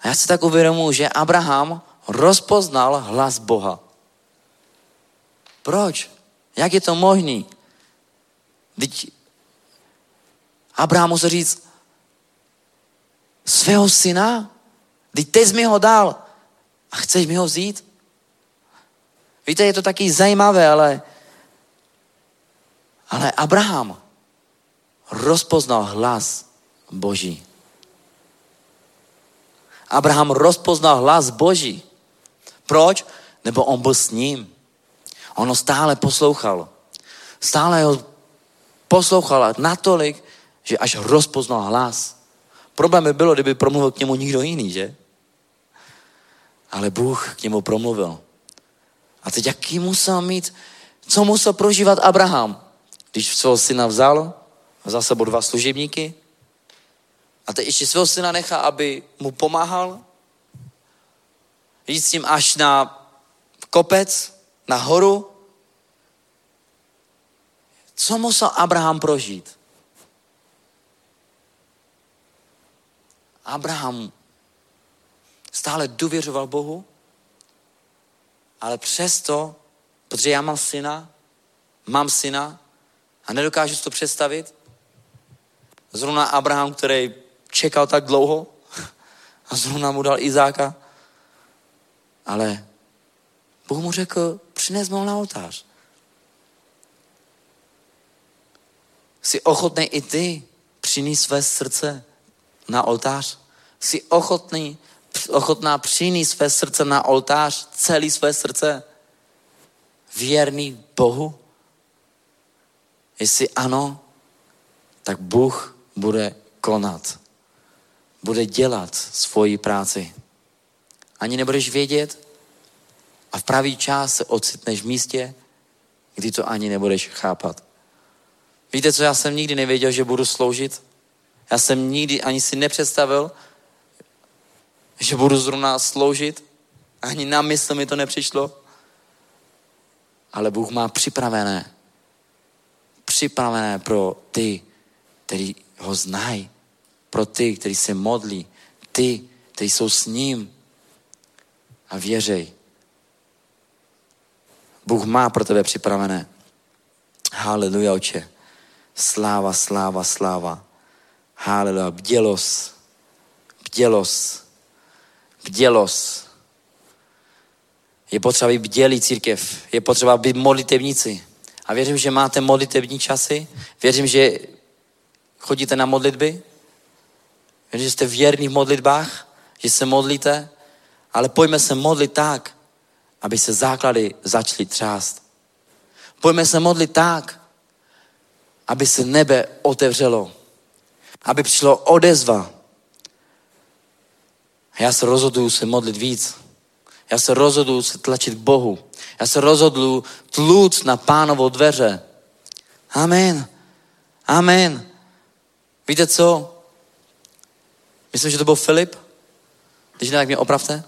Speaker 3: A já si tak uvědomuji, že Abraham rozpoznal hlas Boha. Proč? Jak je to možný? Teď Abraham musel říct, svého syna? Teď ty jsi mi ho dal a chceš mi ho vzít? Víte, je to taky zajímavé, ale, ale Abraham rozpoznal hlas Boží. Abraham rozpoznal hlas Boží. Proč? Nebo on byl s ním. On ho stále poslouchal. Stále ho poslouchal natolik, že až rozpoznal hlas. Problém by bylo, kdyby promluvil k němu nikdo jiný, že? Ale Bůh k němu promluvil. A teď jaký musel mít, co musel prožívat Abraham, když svého syna vzal, vzal sebou dva služebníky a teď ještě svého syna nechá, aby mu pomáhal, jít s ním až na kopec, na horu. Co musel Abraham prožít? Abraham stále důvěřoval Bohu, ale přesto, protože já mám syna, mám syna a nedokážu si to představit, zrovna Abraham, který čekal tak dlouho a zrovna mu dal Izáka, ale Bůh mu řekl, přines ho na oltář. Jsi ochotný i ty přinést své srdce na oltář? Jsi ochotný, ochotná přinést své srdce na oltář, celý své srdce? Věrný Bohu? Jestli ano, tak Bůh bude konat. Bude dělat svoji práci. Ani nebudeš vědět a v pravý čas se ocitneš v místě, kdy to ani nebudeš chápat. Víte, co já jsem nikdy nevěděl, že budu sloužit? Já jsem nikdy ani si nepředstavil, že budu zrovna sloužit. Ani na mysl mi to nepřišlo. Ale Bůh má připravené. Připravené pro ty, kteří ho znají. Pro ty, kteří se modlí. Ty, kteří jsou s ním. A věřej. Bůh má pro tebe připravené. Haleluja, oče. Sláva, sláva, sláva. Haleluja. Bdělos. Bdělos. Bdělos. Je potřeba být bdělý církev. Je potřeba být modlitevníci. A věřím, že máte modlitevní časy. Věřím, že chodíte na modlitby. Věřím, že jste věrní v modlitbách, že se modlíte. Ale pojďme se modlit tak, aby se základy začaly třást. Pojďme se modlit tak, aby se nebe otevřelo aby přišlo odezva. A já se rozhoduju se modlit víc. Já se rozhoduju se tlačit k Bohu. Já se rozhoduju tluc na pánovo dveře. Amen. Amen. Víte co? Myslím, že to byl Filip. Když ne, tak mě opravte.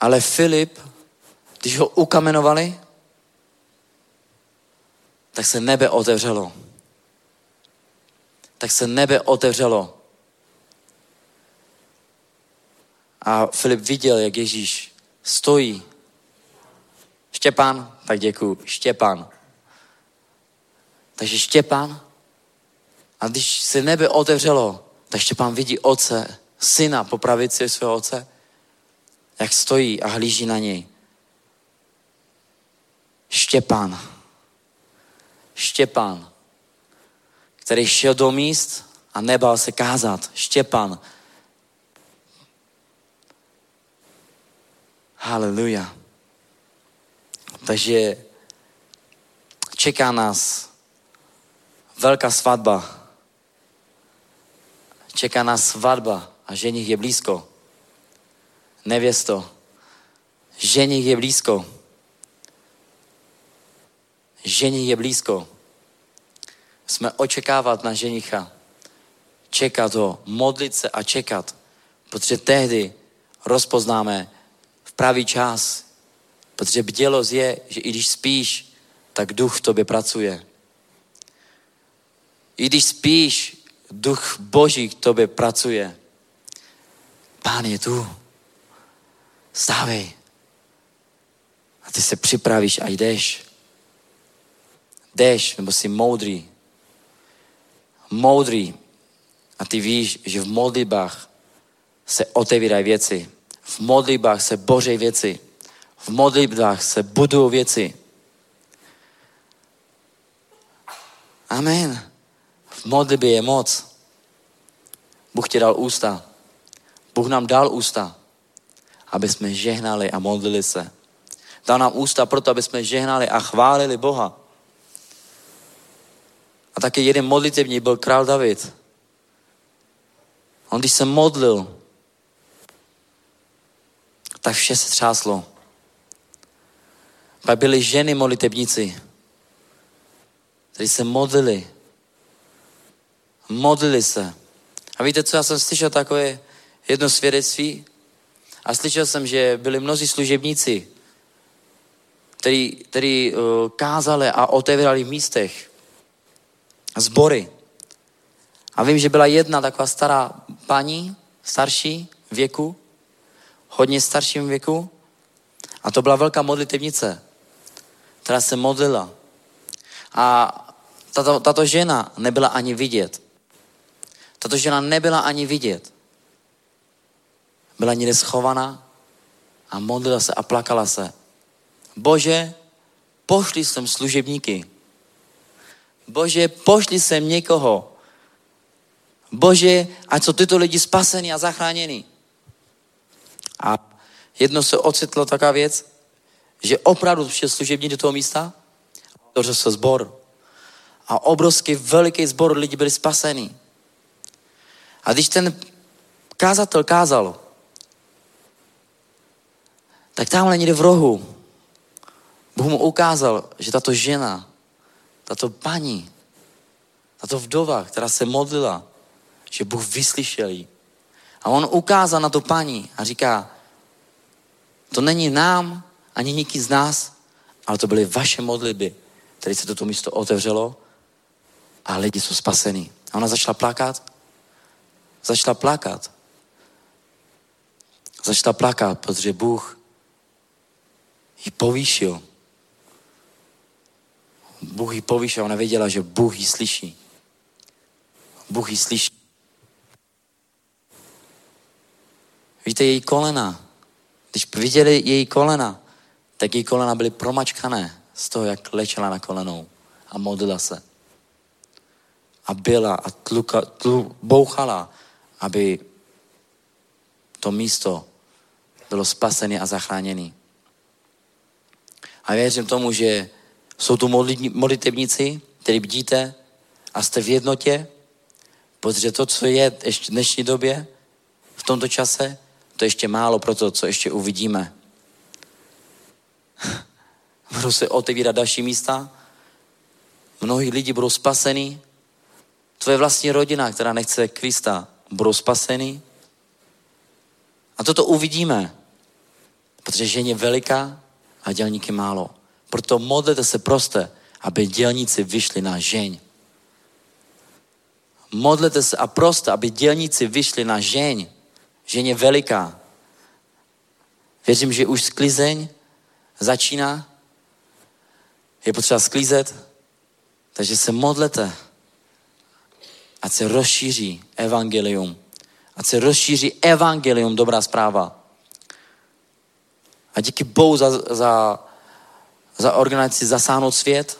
Speaker 3: Ale Filip, když ho ukamenovali, tak se nebe otevřelo tak se nebe otevřelo. A Filip viděl, jak Ježíš stojí. Štěpán, tak děkuji, Štěpán. Takže Štěpán, a když se nebe otevřelo, tak Štěpán vidí otce, syna po pravici svého otce, jak stojí a hlíží na něj. Štěpán. Štěpán, který šel do míst a nebal se kázat. Štěpán. Haleluja. Takže čeká nás velká svatba. Čeká nás svatba a ženich je blízko. Nevěsto, ženich je blízko. Ženich je blízko. Jsme očekávat na ženicha. Čekat ho, modlit se a čekat. Protože tehdy rozpoznáme v pravý čas. Protože bdělost je, že i když spíš, tak duch v tobě pracuje. I když spíš, duch Boží k tobě pracuje. Pán je tu. Stávej. A ty se připravíš a jdeš. Jdeš, nebo jsi moudrý. Moudrý. A ty víš, že v modlitbách se otevírají věci. V modlitbách se boří věci. V modlitbách se budují věci. Amen. V modlitbě je moc. Bůh ti dal ústa. Bůh nám dal ústa, aby jsme žehnali a modlili se. Dal nám ústa proto, aby jsme žehnali a chválili Boha. A taky jeden modlitevní byl král David. On když se modlil, tak vše se třáslo. Pak byly ženy modlitebníci, kteří se modlili. Modlili se. A víte, co já jsem slyšel takové jedno svědectví? A slyšel jsem, že byli mnozí služebníci, který, který uh, kázali a otevírali v místech zbory. A vím, že byla jedna taková stará paní, starší věku, hodně starším věku, a to byla velká modlitevnice, která se modlila. A tato, tato žena nebyla ani vidět. Tato žena nebyla ani vidět. Byla někde schovaná a modlila se a plakala se. Bože, pošli jsem služebníky. Bože, pošli sem někoho. Bože, ať jsou tyto lidi spasení a zachráněni. A jedno se ocitlo taková věc, že opravdu přišel služebník do toho místa, otevřel se zbor. A obrovský, veliký zbor lidí byli spasení. A když ten kázatel kázal, tak tamhle někde v rohu Bůh mu ukázal, že tato žena, tato paní, tato vdova, která se modlila, že Bůh vyslyšel jí. A on ukázal na to paní a říká, to není nám, ani niký z nás, ale to byly vaše modlitby, které se toto místo otevřelo a lidi jsou spasení. A ona začala plakat. Začala plakat. Začala plakat, protože Bůh ji povýšil. Bůh ji povýšil, ona věděla, že Bůh ji slyší. Bůh ji slyší. Víte, její kolena, když viděli její kolena, tak její kolena byly promačkané z toho, jak lečela na kolenou a modlila se. A byla a tluka, tlu, bouchala, aby to místo bylo spasené a zachráněné. A věřím tomu, že jsou tu modlitebníci, kteří bdíte a jste v jednotě, protože to, co je ještě v dnešní době, v tomto čase, to je ještě málo pro to, co ještě uvidíme. Budou se otevírat další místa, mnohí lidi budou spasení, tvoje vlastní rodina, která nechce Krista, budou spasení. A toto uvidíme, protože žen je veliká a dělníky málo. Proto modlete se proste, aby dělníci vyšli na žeň. Modlete se a proste, aby dělníci vyšli na žeň. Žeň je veliká. Věřím, že už sklizeň začíná. Je potřeba sklízet. Takže se modlete, ať se rozšíří evangelium. Ať se rozšíří evangelium, dobrá zpráva. A díky Bohu za, za, za organizaci Zasáhnout svět.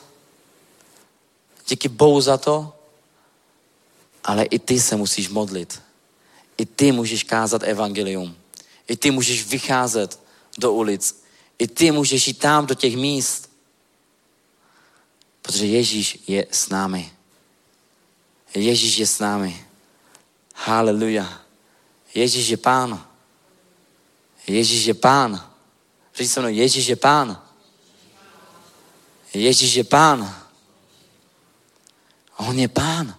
Speaker 3: Díky Bohu za to. Ale i ty se musíš modlit. I ty můžeš kázat evangelium. I ty můžeš vycházet do ulic. I ty můžeš jít tam do těch míst. Protože Ježíš je s námi. Ježíš je s námi. Haleluja. Ježíš je pán. Ježíš je pán. Řekni se mnou, Ježíš je pán. Ježíš je pán. On je pán.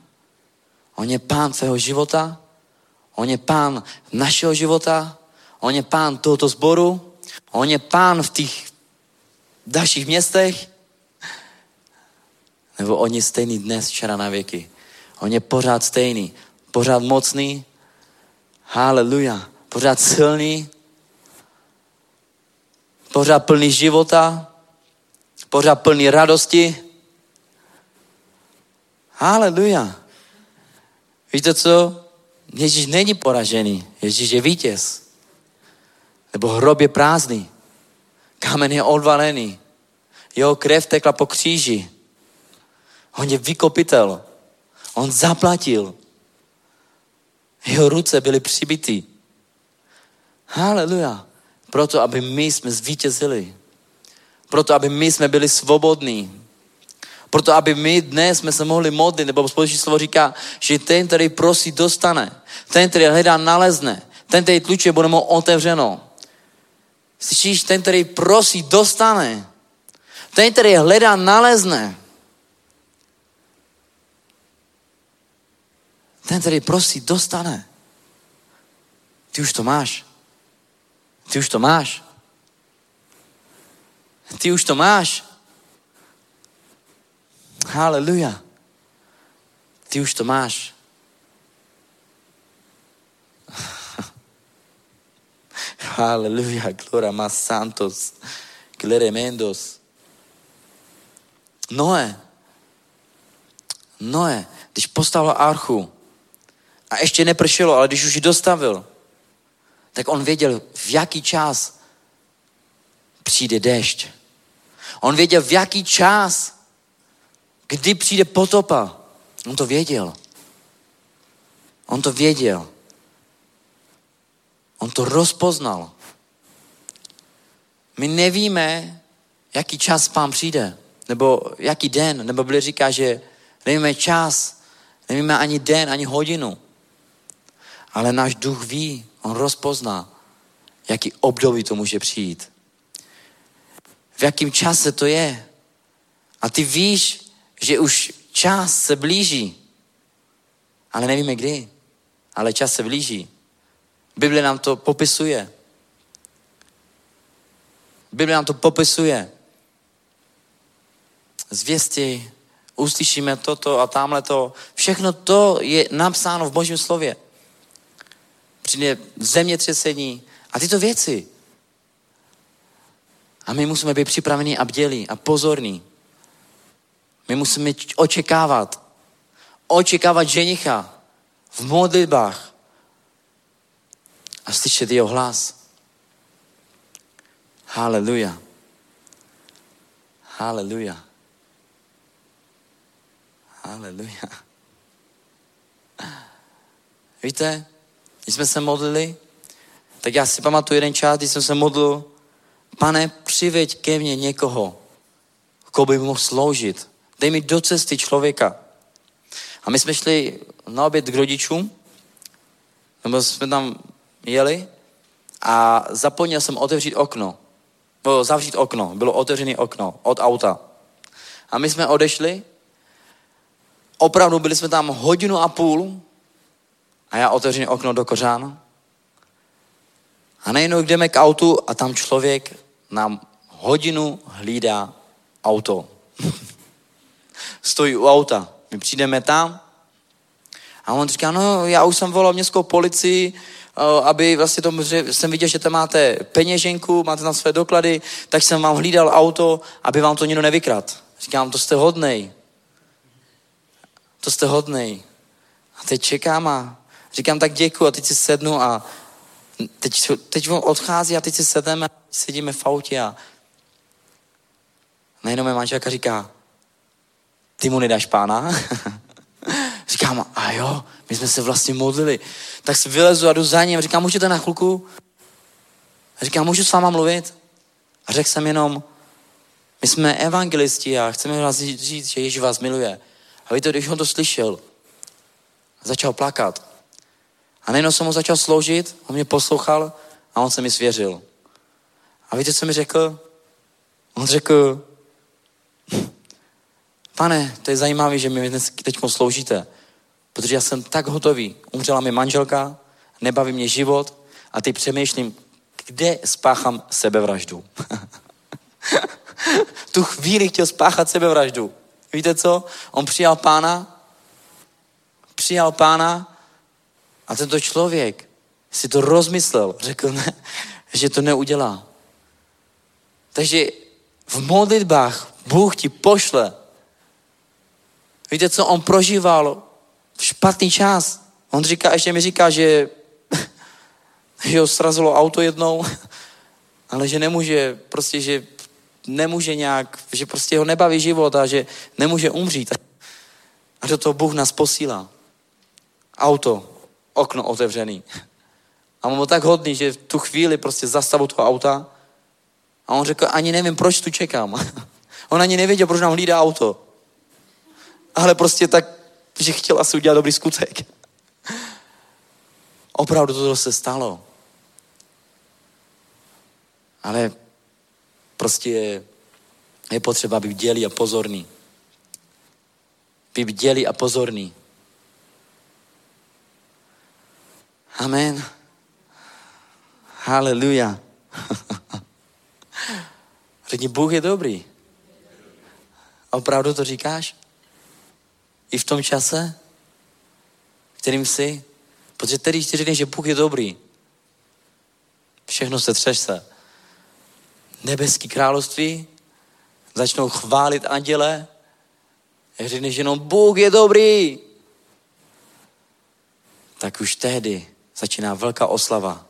Speaker 3: On je pán tvého života. On je pán našeho života. On je pán tohoto sboru. On je pán v těch dalších městech. Nebo on je stejný dnes, včera na věky. On je pořád stejný. Pořád mocný. Haleluja. Pořád silný. Pořád plný života. Pořád plný radosti. Haleluja. Víte co? Ježíš není poražený. Ježíš je vítěz. Nebo hrob je prázdný. Kámen je odvalený. Jeho krev tekla po kříži. On je vykopitel. On zaplatil. Jeho ruce byly přibity. Haleluja. Proto, aby my jsme zvítězili. Proto, aby my jsme byli svobodní. Proto, aby my dnes jsme se mohli modlit, nebo společné slovo říká, že ten, který prosí, dostane. Ten, který hledá, nalezne. Ten, který tluče, bude mu otevřeno. Slyšíš, ten, který prosí, dostane. Ten, který hledá, nalezne. Ten, který prosí, dostane. Ty už to máš. Ty už to máš. Ty už to máš. Haleluja. Ty už to máš. Haleluja, gloria más santos, mendos. Noé. Noé, když postavil archu a ještě nepršelo, ale když už ji dostavil, tak on věděl, v jaký čas přijde déšť. On věděl, v jaký čas, kdy přijde potopa. On to věděl. On to věděl. On to rozpoznal. My nevíme, jaký čas pán přijde, nebo jaký den, nebo Biblia říká, že nevíme čas, nevíme ani den, ani hodinu. Ale náš duch ví, on rozpozná, jaký období to může přijít. V jakém čase to je. A ty víš, že už čas se blíží. Ale nevíme kdy. Ale čas se blíží. Bible nám to popisuje. Bible nám to popisuje. Zvěsti, uslyšíme toto a tamhle to. Všechno to je napsáno v Božím slově. Přijde zemětřesení a tyto věci. A my musíme být připraveni a bdělí a pozorní. My musíme očekávat. Očekávat ženicha v modlitbách a slyšet jeho hlas. Haleluja. Haleluja. Haleluja. Víte, když jsme se modlili, tak já si pamatuju jeden čas, když jsem se modlil, pane, přiveď ke mně někoho, koho by mohl sloužit. Dej mi do cesty člověka. A my jsme šli na oběd k rodičům, nebo jsme tam jeli a zapomněl jsem otevřít okno. Bylo zavřít okno, bylo otevřené okno od auta. A my jsme odešli, opravdu byli jsme tam hodinu a půl a já otevřené okno do kořán. A nejenom jdeme k autu a tam člověk nám hodinu hlídá auto. Stojí u auta. My přijdeme tam a on říká, no já už jsem volal městskou policii, eh, aby vlastně tomu, že jsem viděl, že tam máte peněženku, máte tam své doklady, tak jsem vám hlídal auto, aby vám to někdo nevykrad. Říkám, to jste hodnej. to jste hodnej. A teď čekám a říkám tak děkuji a teď si sednu a teď, teď on odchází a teď si sedneme, sedíme v autě a najednou mé manželka říká, ty mu nedáš pána? říkám, a jo, my jsme se vlastně modlili. Tak si vylezu a jdu za ním. Říkám, můžete na chvilku? A říkám, můžu s váma mluvit? A řekl jsem jenom, my jsme evangelisti a chceme vás říct, že Ježíš vás miluje. A víte, když on to slyšel, začal plakat. A nejenom jsem mu začal sloužit, on mě poslouchal a on se mi svěřil. A víte, co mi řekl? On řekl, pane, to je zajímavé, že mi dnes teď sloužíte, protože já jsem tak hotový. Umřela mi manželka, nebaví mě život a teď přemýšlím, kde spáchám sebevraždu. tu chvíli chtěl spáchat sebevraždu. Víte co? On přijal pána, přijal pána a tento člověk si to rozmyslel, řekl, ne, že to neudělá. Takže v modlitbách Bůh ti pošle. Víte, co on prožíval v špatný čas. On říká, ještě mi říká, že, že ho srazilo auto jednou, ale že nemůže, prostě, že nemůže nějak, že prostě ho nebaví život a že nemůže umřít. A do toho Bůh nás posílá. Auto, okno otevřený. A on byl tak hodný, že v tu chvíli prostě zastavil toho auta a on řekl, ani nevím, proč tu čekám. on ani nevěděl, proč nám hlídá auto. Ale prostě tak, že chtěl asi udělat dobrý skutek. Opravdu to se stalo. Ale prostě je, je potřeba být dělý a pozorný. Být dělý a pozorný. Amen. Haleluja. Řekni, Bůh je dobrý. Opravdu to říkáš? I v tom čase, kterým jsi? Protože tedy, když ty řekneš, že Bůh je dobrý, všechno se třese. Nebeský království začnou chválit anděle, jak řekneš jenom Bůh je dobrý, tak už tehdy začíná velká oslava.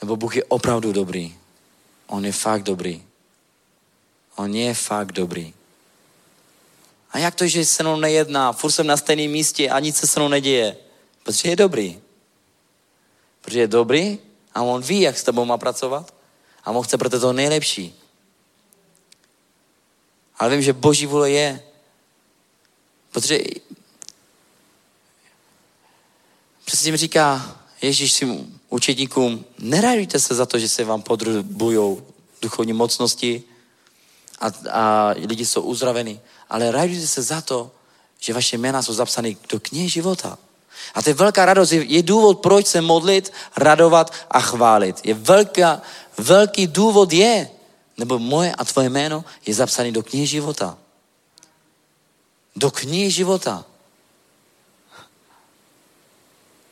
Speaker 3: Nebo Bůh je opravdu dobrý. On je fakt dobrý. On je fakt dobrý. A jak to, že se mnou nejedná, furt jsem na stejném místě a nic se se mnou neděje? Protože je dobrý. Protože je dobrý a on ví, jak s tebou má pracovat a on chce pro to nejlepší. Ale vím, že boží vůle je. Protože přesně mi říká Ježíš svým učedníkům, neradujte se za to, že se vám podrubují duchovní mocnosti a, a lidi jsou uzdraveni, ale radujte se za to, že vaše jména jsou zapsány do knihy života. A to je velká radost, je, důvod, proč se modlit, radovat a chválit. Je velká, velký důvod je, nebo moje a tvoje jméno je zapsané do knihy života. Do knihy života.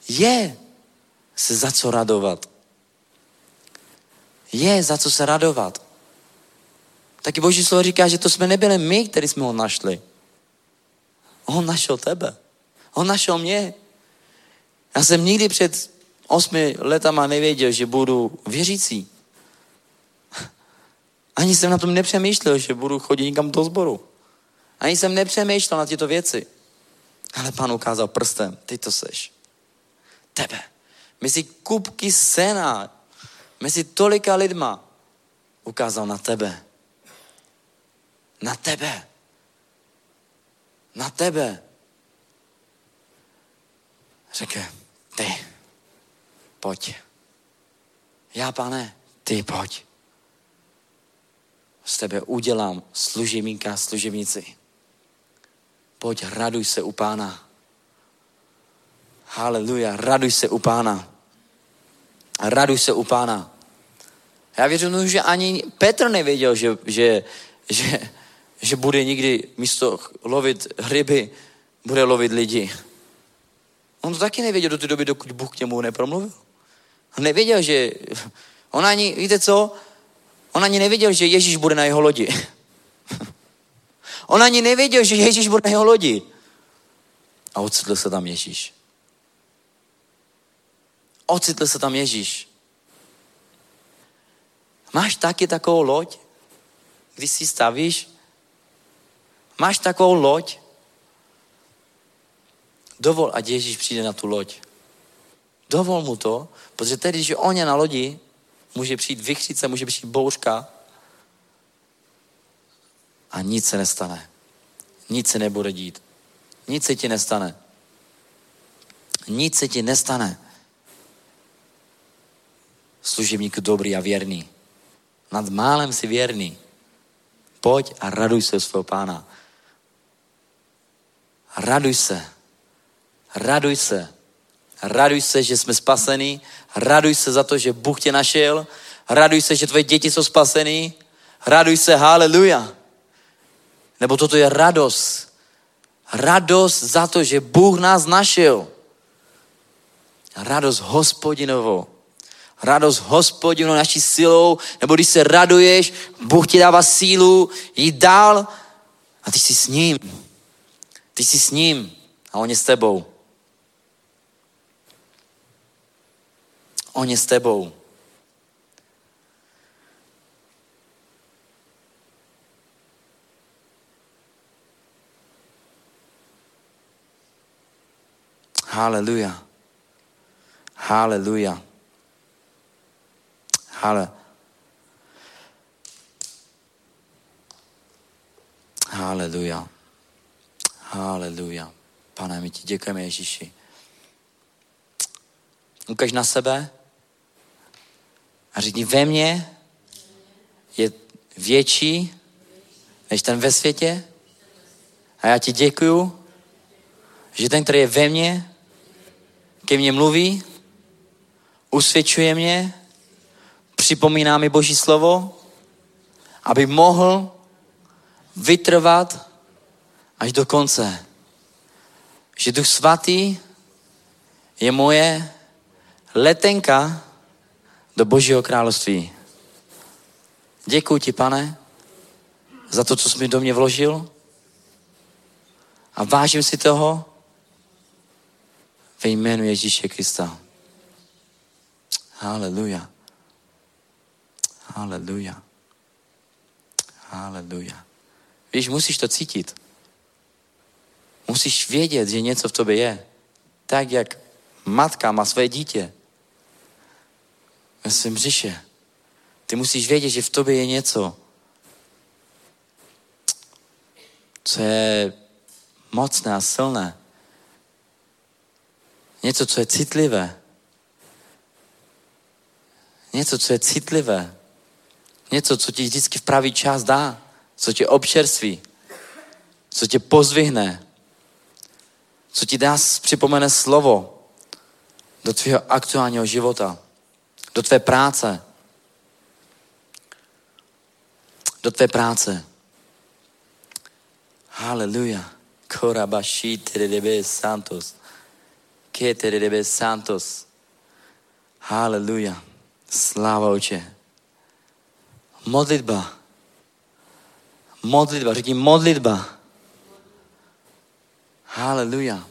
Speaker 3: Je se za co radovat. Je za co se radovat. Taky Boží slovo říká, že to jsme nebyli my, kteří jsme ho našli. On našel tebe. On našel mě. Já jsem nikdy před osmi letama nevěděl, že budu věřící. Ani jsem na tom nepřemýšlel, že budu chodit někam do sboru. Ani jsem nepřemýšlel na tyto věci. Ale pán ukázal prstem, ty to seš. Tebe. Mezi kupky sena, mezi tolika lidma ukázal na tebe. Na tebe. Na tebe. Řekne, ty, pojď. Já, pane, ty pojď. Z tebe udělám služebníka, služebnici. Pojď, raduj se u pána. Haleluja, raduj se u pána. Raduj se u pána. Já věřím, že ani Petr nevěděl, že, že, že, že bude nikdy místo lovit ryby, bude lovit lidi. On to taky nevěděl do té doby, dokud Bůh k němu nepromluvil. On nevěděl, že... On ani, víte co? On ani nevěděl, že Ježíš bude na jeho lodi. On ani nevěděl, že Ježíš bude na jeho lodi. A ocitl se tam Ježíš. Ocitl se tam Ježíš. Máš taky takovou loď, když si stavíš? Máš takovou loď? Dovol, ať Ježíš přijde na tu loď. Dovol mu to, protože tedy, když on je na lodi, může přijít vychřice, může přijít bouřka a nic se nestane. Nic se nebude dít. Nic se ti nestane. Nic se ti nestane. Služebník dobrý a věrný. Nad málem si věrný. Pojď a raduj se svého pána. Raduj se. Raduj se. Raduj se, že jsme spasení. Raduj se za to, že Bůh tě našel. Raduj se, že tvoje děti jsou spasený. Raduj se, haleluja. Nebo toto je radost. Radost za to, že Bůh nás našel. Radost hospodinovou. Radost hospodinovou naší silou, nebo když se raduješ, Bůh ti dává sílu jít dál a ty jsi s ním. Ty jsi s ním a on je s tebou. On je s tebou. Haleluja. Haleluja. Hale. Haleluja. Haleluja. Pane, my ti děkujeme, Ježíši. Ukaž na sebe a řekni, ve mně je větší než ten ve světě. A já ti děkuju, že ten, který je ve mně, ke mně mluví, usvědčuje mě, připomíná mi Boží slovo, aby mohl vytrvat až do konce. Že Duch Svatý je moje letenka do Božího království. Děkuji ti, pane, za to, co jsi mi do mě vložil. A vážím si toho ve jménu Ježíše Krista. Haleluja. Haleluja. Haleluja. Víš, musíš to cítit. Musíš vědět, že něco v tobě je. Tak, jak matka má své dítě ve svém břiše. Ty musíš vědět, že v tobě je něco, co je mocné a silné. Něco, co je citlivé. Něco, co je citlivé. Něco, co ti vždycky v pravý čas dá. Co tě občerství. Co tě pozvihne. Co ti dá, připomene slovo do tvého aktuálního života. Do tvé práce. Do tvé práce. Haleluja. Korabashi terebe santos. Ke terebe santos. Haleluja. Sláva oče. Modlitba. Modlitba. Řekni modlitba. Haleluja.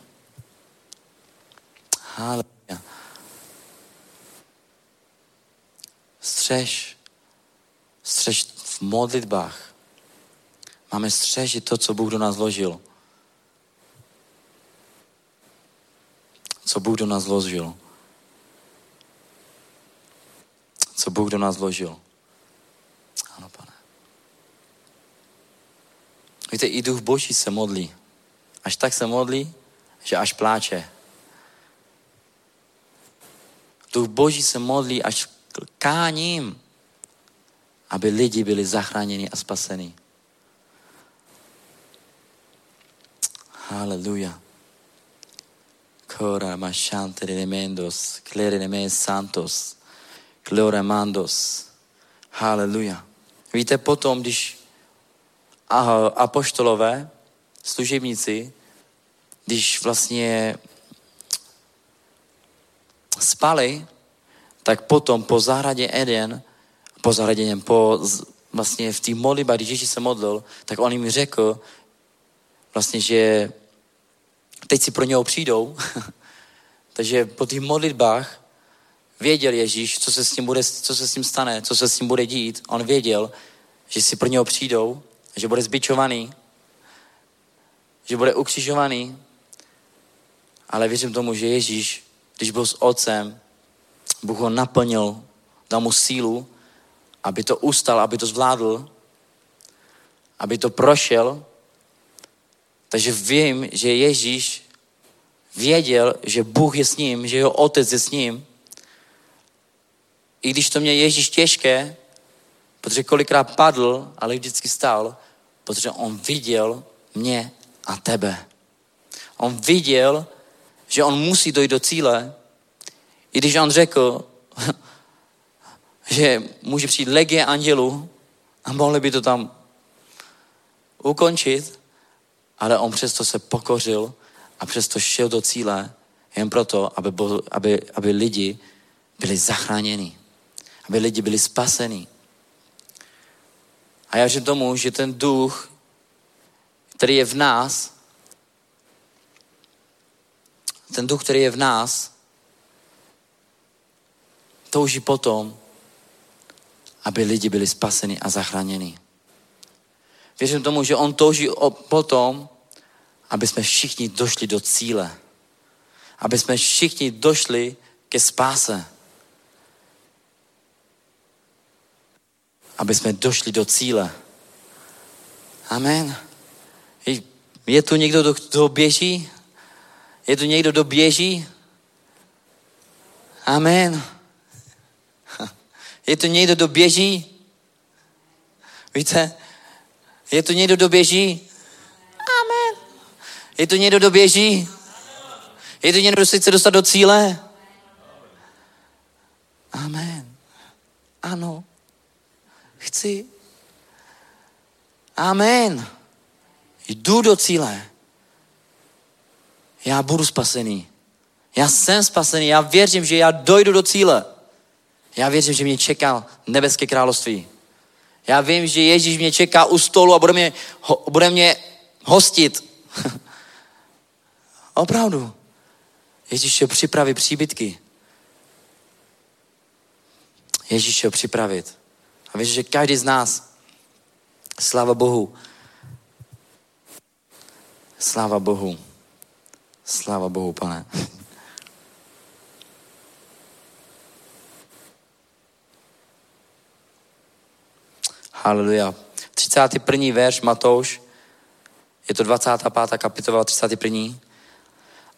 Speaker 3: Haleluja. Střež. Střež v modlitbách. Máme střežit to, co Bůh do nás vložil. Co Bůh do nás vložil. Co Bůh do nás vložil. Ano, pane. Víte, i duch Boží se modlí. Až tak se modlí, že až pláče. Duch Boží se modlí až káním, aby lidi byli zachráněni a spaseni. Haleluja. Cora mashante de mendos, clere de santos, gloria mandos. Haleluja. Víte, potom, když apoštolové, služebníci, když vlastně spali, tak potom po zahradě Eden, po zahradě, po vlastně v té modlitbě, když Ježíš se modlil, tak on jim řekl, vlastně, že teď si pro něho přijdou, takže po těch modlitbách věděl Ježíš, co se, s tím bude, co se s tím stane, co se s tím bude dít. On věděl, že si pro něho přijdou, že bude zbičovaný, že bude ukřižovaný, ale věřím tomu, že Ježíš, když byl s otcem, Bůh ho naplnil, dal mu sílu, aby to ustal, aby to zvládl, aby to prošel. Takže vím, že Ježíš věděl, že Bůh je s ním, že jeho otec je s ním. I když to mě Ježíš těžké, protože kolikrát padl, ale vždycky stál, protože on viděl mě a tebe. On viděl, že on musí dojít do cíle, i když on řekl, že může přijít legie andělů a mohli by to tam ukončit, ale on přesto se pokořil a přesto šel do cíle jen proto, aby, byl, aby, aby lidi byli zachráněni, aby lidi byli spaseni. A já věřím tomu, že ten duch, který je v nás, ten duch, který je v nás, touží potom, aby lidi byli spaseni a zachráněni. Věřím tomu, že on touží potom, aby jsme všichni došli do cíle. Aby jsme všichni došli ke spáse. Aby jsme došli do cíle. Amen. Je tu někdo, kdo běží? Je tu někdo, kdo běží? Amen. Je tu někdo, kdo běží? Víte, je tu někdo, kdo běží? Amen. Je tu někdo, kdo běží? Je tu někdo, kdo se chce dostat do cíle? Amen. Ano. Chci. Amen. Jdu do cíle. Já budu spasený. Já jsem spasený. Já věřím, že já dojdu do cíle. Já věřím, že mě čeká nebeské království. Já vím, že Ježíš mě čeká u stolu a bude mě, ho, bude mě hostit. Opravdu. Ježíš chtěl připravit příbytky. Ježíš chtěl připravit. A víš, že každý z nás, sláva Bohu, sláva Bohu, sláva Bohu, pane. Haleluja. 31. verš Matouš, je to 25. kapitola, 31.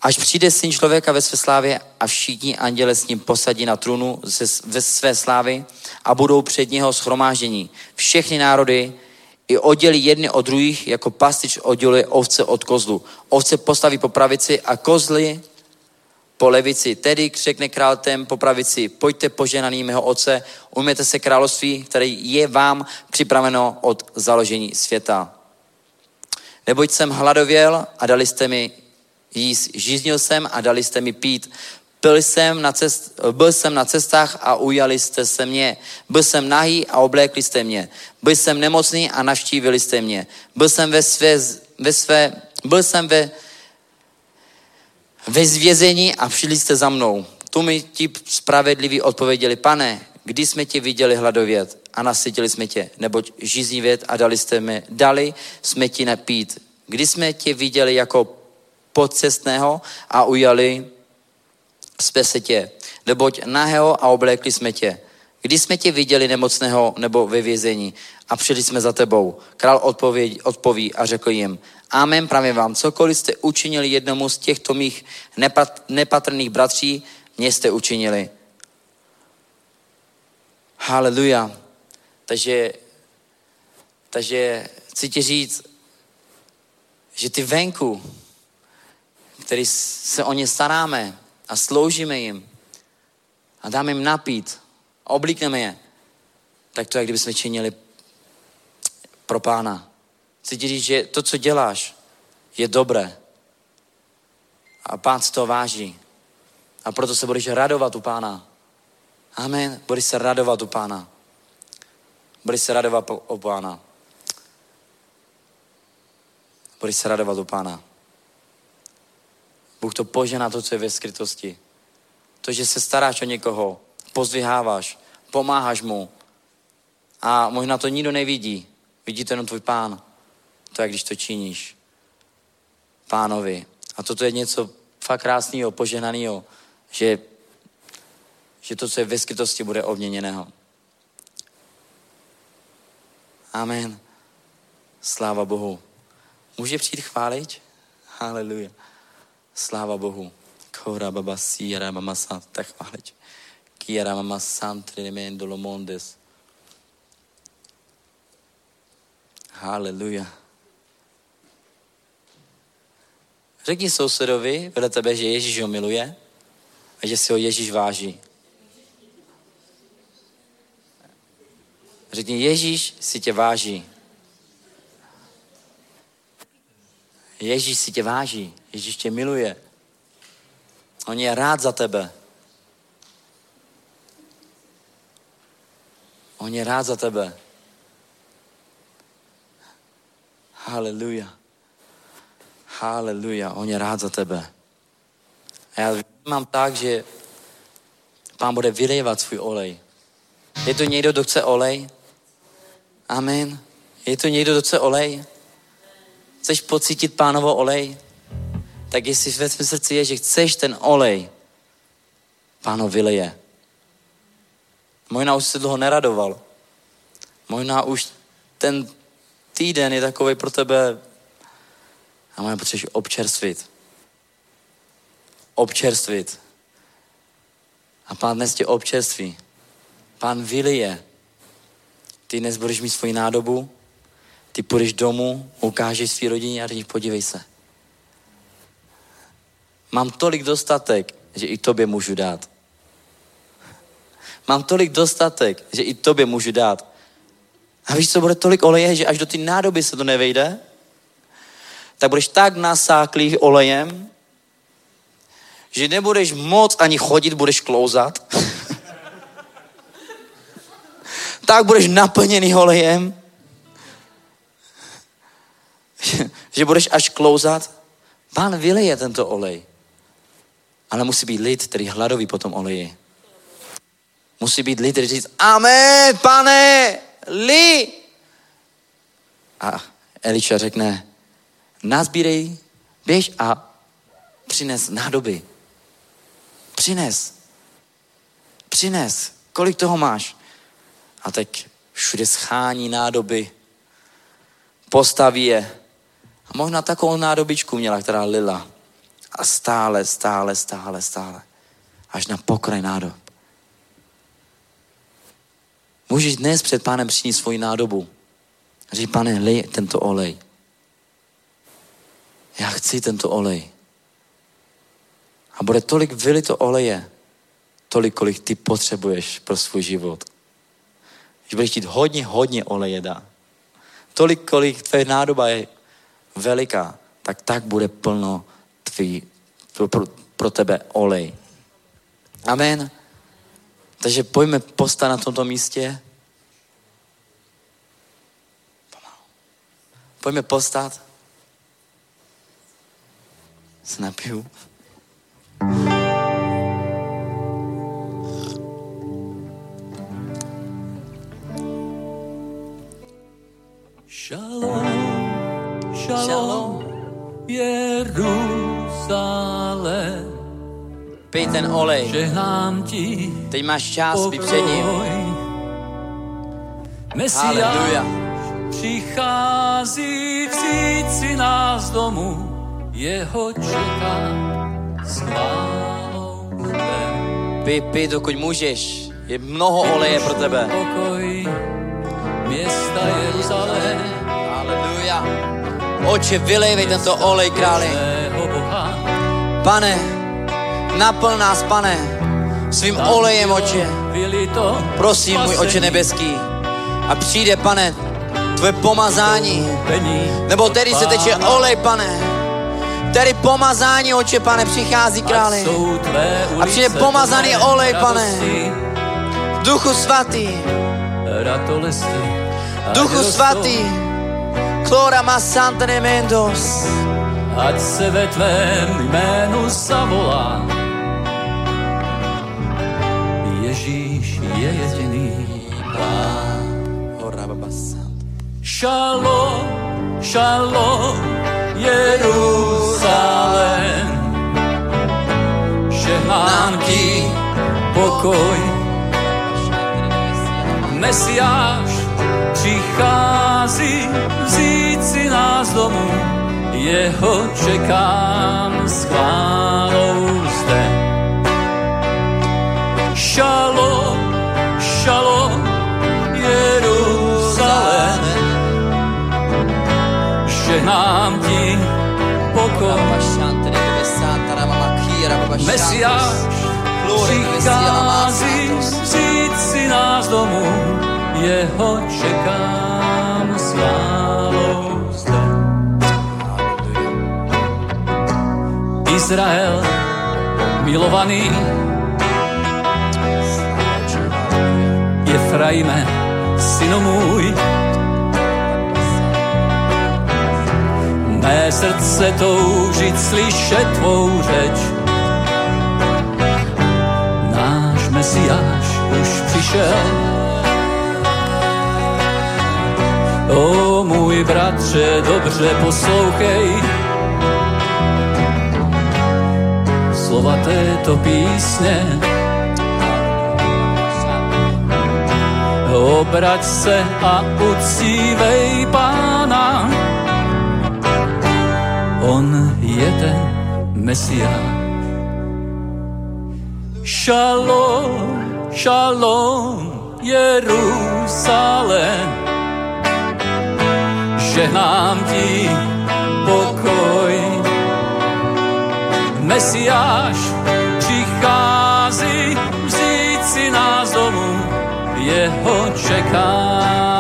Speaker 3: Až přijde syn člověka ve své slávě a všichni anděle s ním posadí na trůnu ve své slávy a budou před něho schromáždění. Všechny národy i oddělí jedny od druhých, jako pastič odděluje ovce od kozlu. Ovce postaví po pravici a kozly po levici. Tedy řekne král tém po pravici, pojďte poženaný mého otce, ujměte se království, které je vám připraveno od založení světa. Neboť jsem hladověl a dali jste mi jíst, žíznil jsem a dali jste mi pít, byl jsem, na cest, byl jsem na cestách a ujali jste se mě. Byl jsem nahý a oblékli jste mě. Byl jsem nemocný a navštívili jste mě. Byl jsem ve své, ve své byl jsem ve ve zvězení a přišli jste za mnou. Tu mi ti spravedliví odpověděli, pane, kdy jsme tě viděli hladovět a nasytili jsme tě, neboť věd a dali, jste mi, dali jsme ti napít. Kdy jsme tě viděli jako podcestného a ujali jsme se tě, neboť nahého a oblékli jsme tě. Kdy jsme tě viděli nemocného nebo ve vězení a přišli jsme za tebou. Král odpověd, odpoví a řekl jim, Amen, právě vám, cokoliv jste učinili jednomu z těchto mých nepat, nepatrných bratří, mě jste učinili. Haleluja. Takže, takže chci ti říct, že ty venku, který se o ně staráme a sloužíme jim a dáme jim napít oblíkneme je, tak to je, kdyby jsme činili pro pána. Chci ti říct, že to, co děláš, je dobré. A pán z toho váží. A proto se budeš radovat u pána. Amen. Budeš se radovat u pána. Budeš se radovat u pána. budeš se radovat do pána. Bůh to požená to, co je ve skrytosti. To, že se staráš o někoho, pozdviháváš, pomáháš mu a možná to nikdo nevidí. Vidí to jenom tvůj pán. To je, když to činíš. Pánovi. A toto je něco fakt krásného, požehnaného, že, že to, co je ve skrytosti, bude obměněného. Amen. Sláva Bohu. Může přijít chválič? Haleluja. Sláva Bohu. Kora baba siara mama sant, tak chválič. Kiara mama sant, remendo mondes. Haleluja. Řekni sousedovi vedle tebe, že Ježíš ho miluje a že si ho Ježíš váží. Řekni, Ježíš si tě váží. Ježíš si tě váží. Ježíš tě miluje. On je rád za tebe. On je rád za tebe. Haleluja. Haleluja. On je rád za tebe. A já mám tak, že pán bude vylejvat svůj olej. Je to někdo, kdo chce olej? Amen. Je to někdo, kdo chce olej? Chceš pocítit pánovo olej? Tak jestli ve svém srdci je, že chceš ten olej, páno vyleje. Možná už se dlouho neradoval. Možná už ten týden je takový pro tebe a možná potřebuješ občerstvit. Občerstvit. A pán dnes tě občerství. Pán vylije. Ty dnes budeš mít svoji nádobu, ty půjdeš domů, ukážeš svý rodině a řekneš, podívej se. Mám tolik dostatek, že i tobě můžu dát. Mám tolik dostatek, že i tobě můžu dát. A víš, co bude tolik oleje, že až do ty nádoby se to nevejde, tak budeš tak nasáklý olejem, že nebudeš moc ani chodit, budeš klouzat. tak budeš naplněný olejem, že budeš až klouzat. Pán vyleje tento olej. Ale musí být lid, který hladový po tom oleji. Musí být lid, který říct, amen, pane, li. A Eliša řekne, nazbírej, běž a přines nádoby. Přines. Přines. Kolik toho máš? A teď všude schání nádoby. Postaví je. A možná takovou nádobičku měla, která lila. A stále, stále, stále, stále. Až na pokraj nádob. Můžeš dnes před pánem přinést svoji nádobu. Říct, pane, lej tento olej. Já chci tento olej. A bude tolik vylito oleje, tolik, kolik ty potřebuješ pro svůj život. Když budeš chtít hodně, hodně oleje dá. Tolik, kolik tvoje nádoba je veliká, tak tak bude plno tvý, pro, pro, pro tebe olej. Amen. Takže pojďme posta na tomto místě. Pojďme postat. Se napiju. Pij ten olej.
Speaker 1: Žehnám ti
Speaker 3: Teď máš čas být před ním. Haleluja.
Speaker 1: přichází vzít si nás domů, jeho čeká s chválou.
Speaker 3: Pij, pij, dokud můžeš. Je mnoho oleje pro tebe.
Speaker 1: Pokoj města Jeruzalém,
Speaker 3: Haleluja. Oče, vylejvej tento olej, králi. Pane, naplň nás, pane, svým olejem, oče. Prosím, můj oče nebeský. A přijde, pane, tvoje pomazání. Nebo tedy se teče olej, pane. Tedy pomazání, oče, pane, přichází, králi. A přijde pomazaný olej, pane. Duchu svatý, Duchu svatý, Clora masante nemendos.
Speaker 1: ať se ve tvém jménu zavolá. Shalom, shalom, Jeruzalém. Ti pokoj. Mesiáš přichází vzít si nás domů, jeho čekám s Mesiáš přichází vzít si nás domů, jeho čekám s chválou zde. Izrael, milovaný, Efraime, synu můj, mé srdce toužit slyšet tvou řeč. Mesiáš už přišel. O můj bratře, dobře poslouchej slova této písně. Obrať se a uctívej pána, on je ten Mesiáš. Shalom, shalom, Jeruzalém. Žehnám ti pokoj. Mesiáš přichází vzít si nás domů, jeho čekám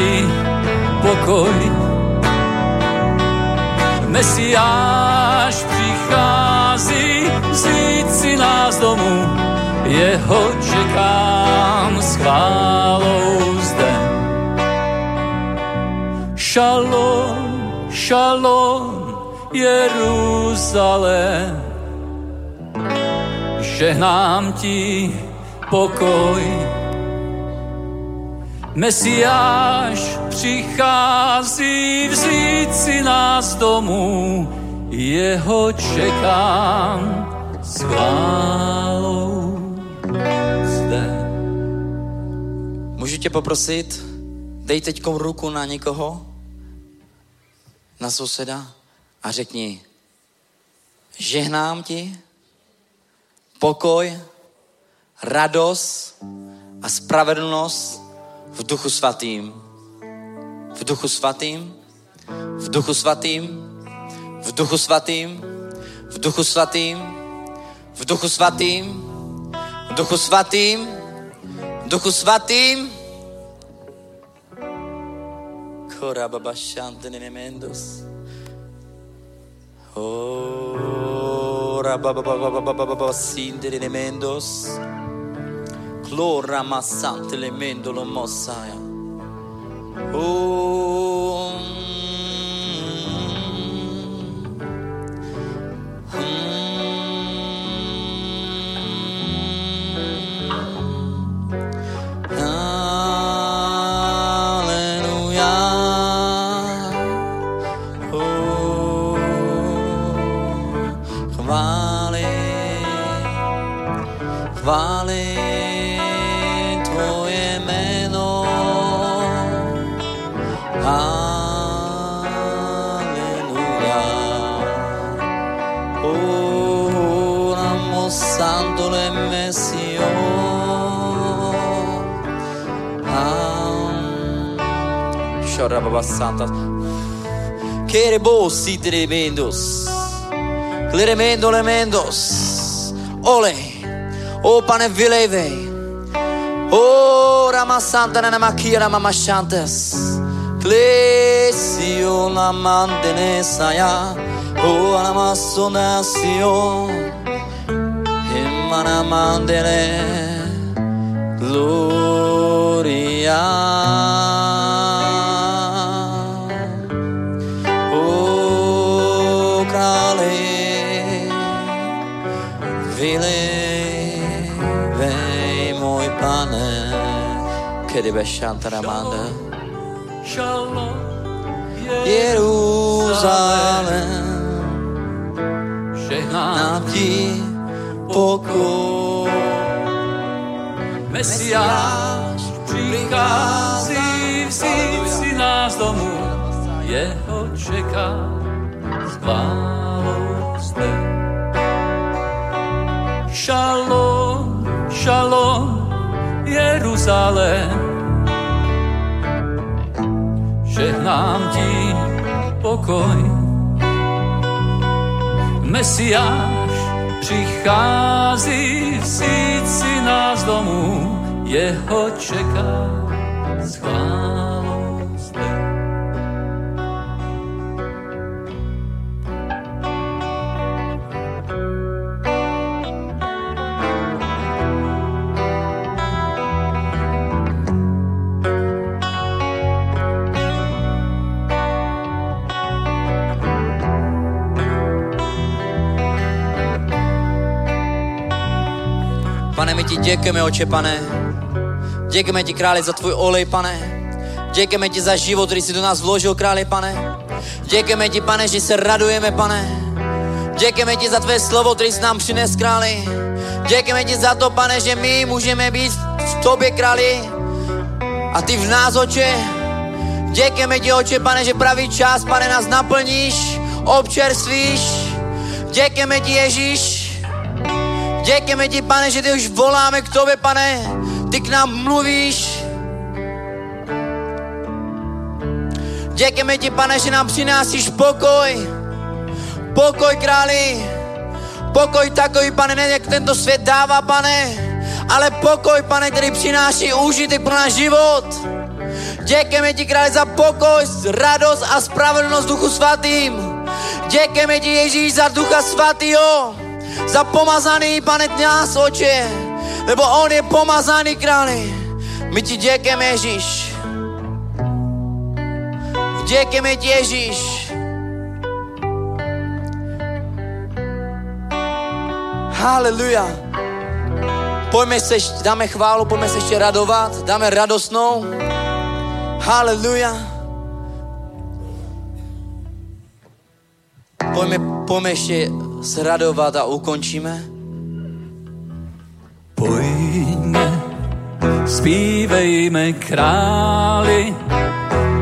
Speaker 1: Ti pokoj. Mesiáš přichází vzít si nás domů, jeho čekám s chválou zde. Shalom, shalom, Jeruzalém. Žehnám ti pokoj. Mesiáš přichází vzít si nás domů, jeho čekám s chválou zde.
Speaker 3: Můžu tě poprosit, dej teď ruku na někoho, na souseda a řekni, žehnám ti pokoj, radost a spravedlnost v duchu svatým. V duchu svatým, v duchu svatým, v duchu svatým, v duchu svatým, v duchu svatým, v duchu svatým, v duchu svatým. Kora baba shantene mendos. Ora baba baba baba baba baba Lo ramassante le mendolo mossa. Eh. Oh. Santa. Querebo si tremendos. Cleremendo lemendos. Ole. O pane vileve. O rama santa nana makia mama shantes. Clesio la mantene saya. Oh, anamaso nación, hermana mandele, gloria. Šantaramanda.
Speaker 1: Shalom,
Speaker 3: Jeruzalém,
Speaker 1: žehnám
Speaker 3: nám ti pokoj.
Speaker 1: Mesiáš přichází vzít si nás domů, jeho čeká chválou zde. Šalom, šalom, Jeruzalém, žehnám ti pokoj. Mesiáš přichází si nás domů, jeho čeká s
Speaker 3: Pane, my ti děkujeme, oče, pane. Děkujeme ti, králi, za tvůj olej, pane. Děkujeme ti za život, který jsi do nás vložil, králi, pane. Děkujeme ti, pane, že se radujeme, pane. Děkujeme ti za tvé slovo, který jsi nám přines, králi. Děkujeme ti za to, pane, že my můžeme být v tobě, králi. A ty v nás, oče. Děkujeme ti, oče, pane, že pravý čas, pane, nás naplníš, občerstvíš. Děkujeme ti, Ježíš, Děkujeme ti, pane, že ty už voláme k tobě, pane. Ty k nám mluvíš. Děkujeme ti, pane, že nám přinášíš pokoj. Pokoj, králi. Pokoj takový, pane, ne jak tento svět dává, pane. Ale pokoj, pane, který přináší užitek pro náš život. Děkujeme ti, králi, za pokoj, radost a spravedlnost Duchu Svatým. Děkujeme ti, Ježíš, za Ducha Svatýho za pomazaný, pane, nás, oče, lebo on je pomazaný, králi. My ti děkujeme, Ježíš. Děkujeme ti, Ježíš. Haleluja. Pojďme se, dáme chválu, pojďme se ještě radovat, dáme radostnou. Haleluja. Pojďme, pojďme ještě se radovat a ukončíme.
Speaker 1: Pojďme, zpívejme králi,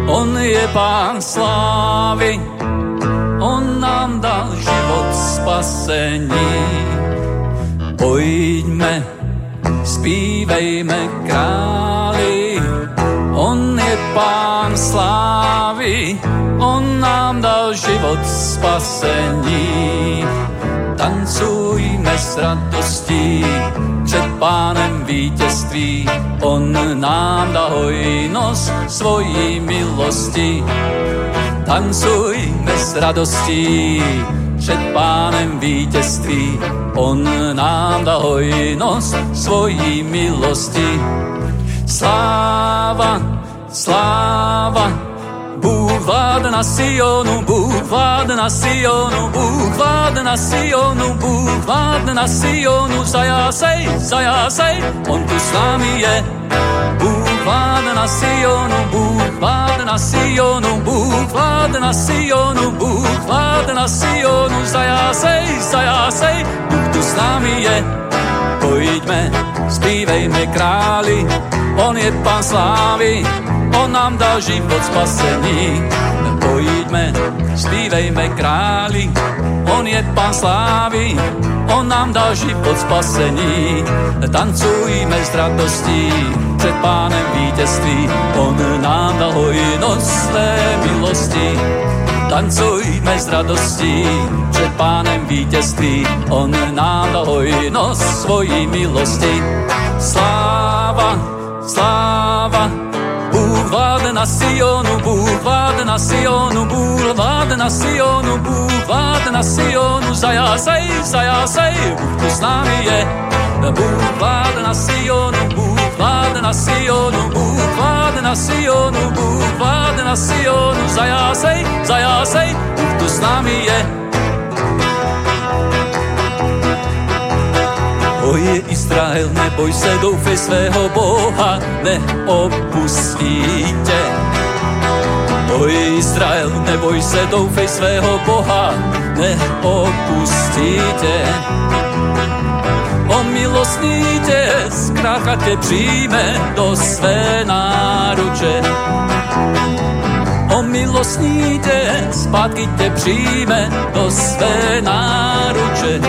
Speaker 1: on je pán slávy, on nám dal život spasení. Pojďme, zpívejme králi, on je pán slávy, on nám dal život spasení. Tancujme s radostí před pánem vítězství. On nám dá hojnost svojí milosti. Tancujme s radostí před pánem vítězství. On nám dá hojnost svojí milosti. Sláva, sláva, Bůh vládne na Sionu, Bůh vládne na Sionu, Bůh vládne na Sionu, Bůh vládne na Sionu, zajásej, zajásej, on tu s námi je. Bůh vládne na Sionu, Bůh vládne na Sionu, Bůh vládne na Sionu, Bůh vládne na Sionu, zajásej, zajásej, Bůh tu s námi je. Pojďme, zpívejme králi, on je pán slávy, nám dal život spasení. Pojďme, zpívejme králi, on je pán slávy, on nám dal život spasení. Tancujme s radostí před pánem vítězství, on nám dal hojnost své milosti. Tancujme s radostí před pánem vítězství, on nám dal hojnost svojí milosti. Sláva, sláva, Bůh Bůh vládne na Sionu, Bůh vládne na Sionu, Bůh vládne na Sionu, Bůh vládne na Sionu, zajásej, zajásej, Bůh tu s námi je. Bůh vládne na Sionu, Bůh vládne na Sionu, Bůh vládne na Sionu, Bůh vládne na Sionu, zajásej, zajásej, Bůh tu s námi je. Oje Izrael, neboj se, doufej svého Boha, neopustí tě. Oje Izrael, neboj se, doufej svého Boha, neopustí tě. O milostný tě, tě přijme do své náruče. O milostný tě, zpátky tě přijme do své náruče.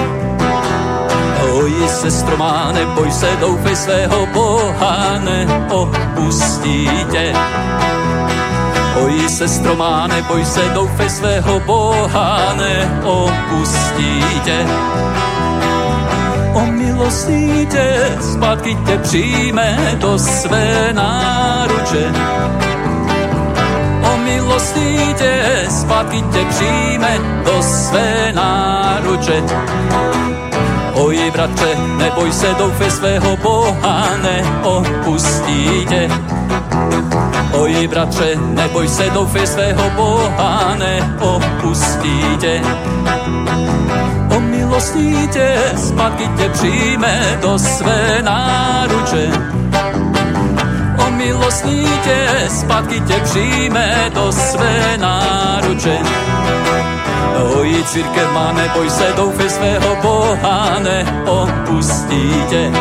Speaker 1: Oji sestro má, neboj se, doufej svého Boha, neopustí tě. Oji sestro má, neboj se, doufej svého Boha, neopustí tě. O milostí tě, zpátky tě přijme do své náruče. O milostí tě, zpátky tě přijme do své náruče. Oj, bratře, neboj se, doufej svého Boha, neopustí tě. Oj, bratře, neboj se, doufej svého Boha, neopustí tě. O milostí tě, zpátky tě přijme do své náruče. O milostí tě, zpátky tě přijme do své náruče. Oj, církev má, neboj se, doufej svého Boha, neopustí tě.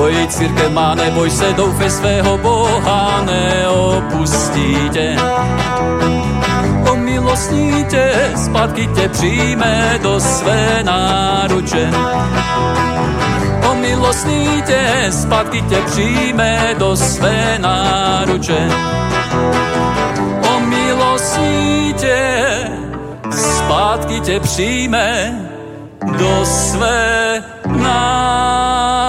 Speaker 1: Oj, církev má, neboj se, doufej svého Boha, neopustí tě. O milostní tě, zpátky tě přijme do své náruče. O milostní tě, zpátky tě přijme do své náruče. O milostní tě, zpátky tě přijme do své náruče.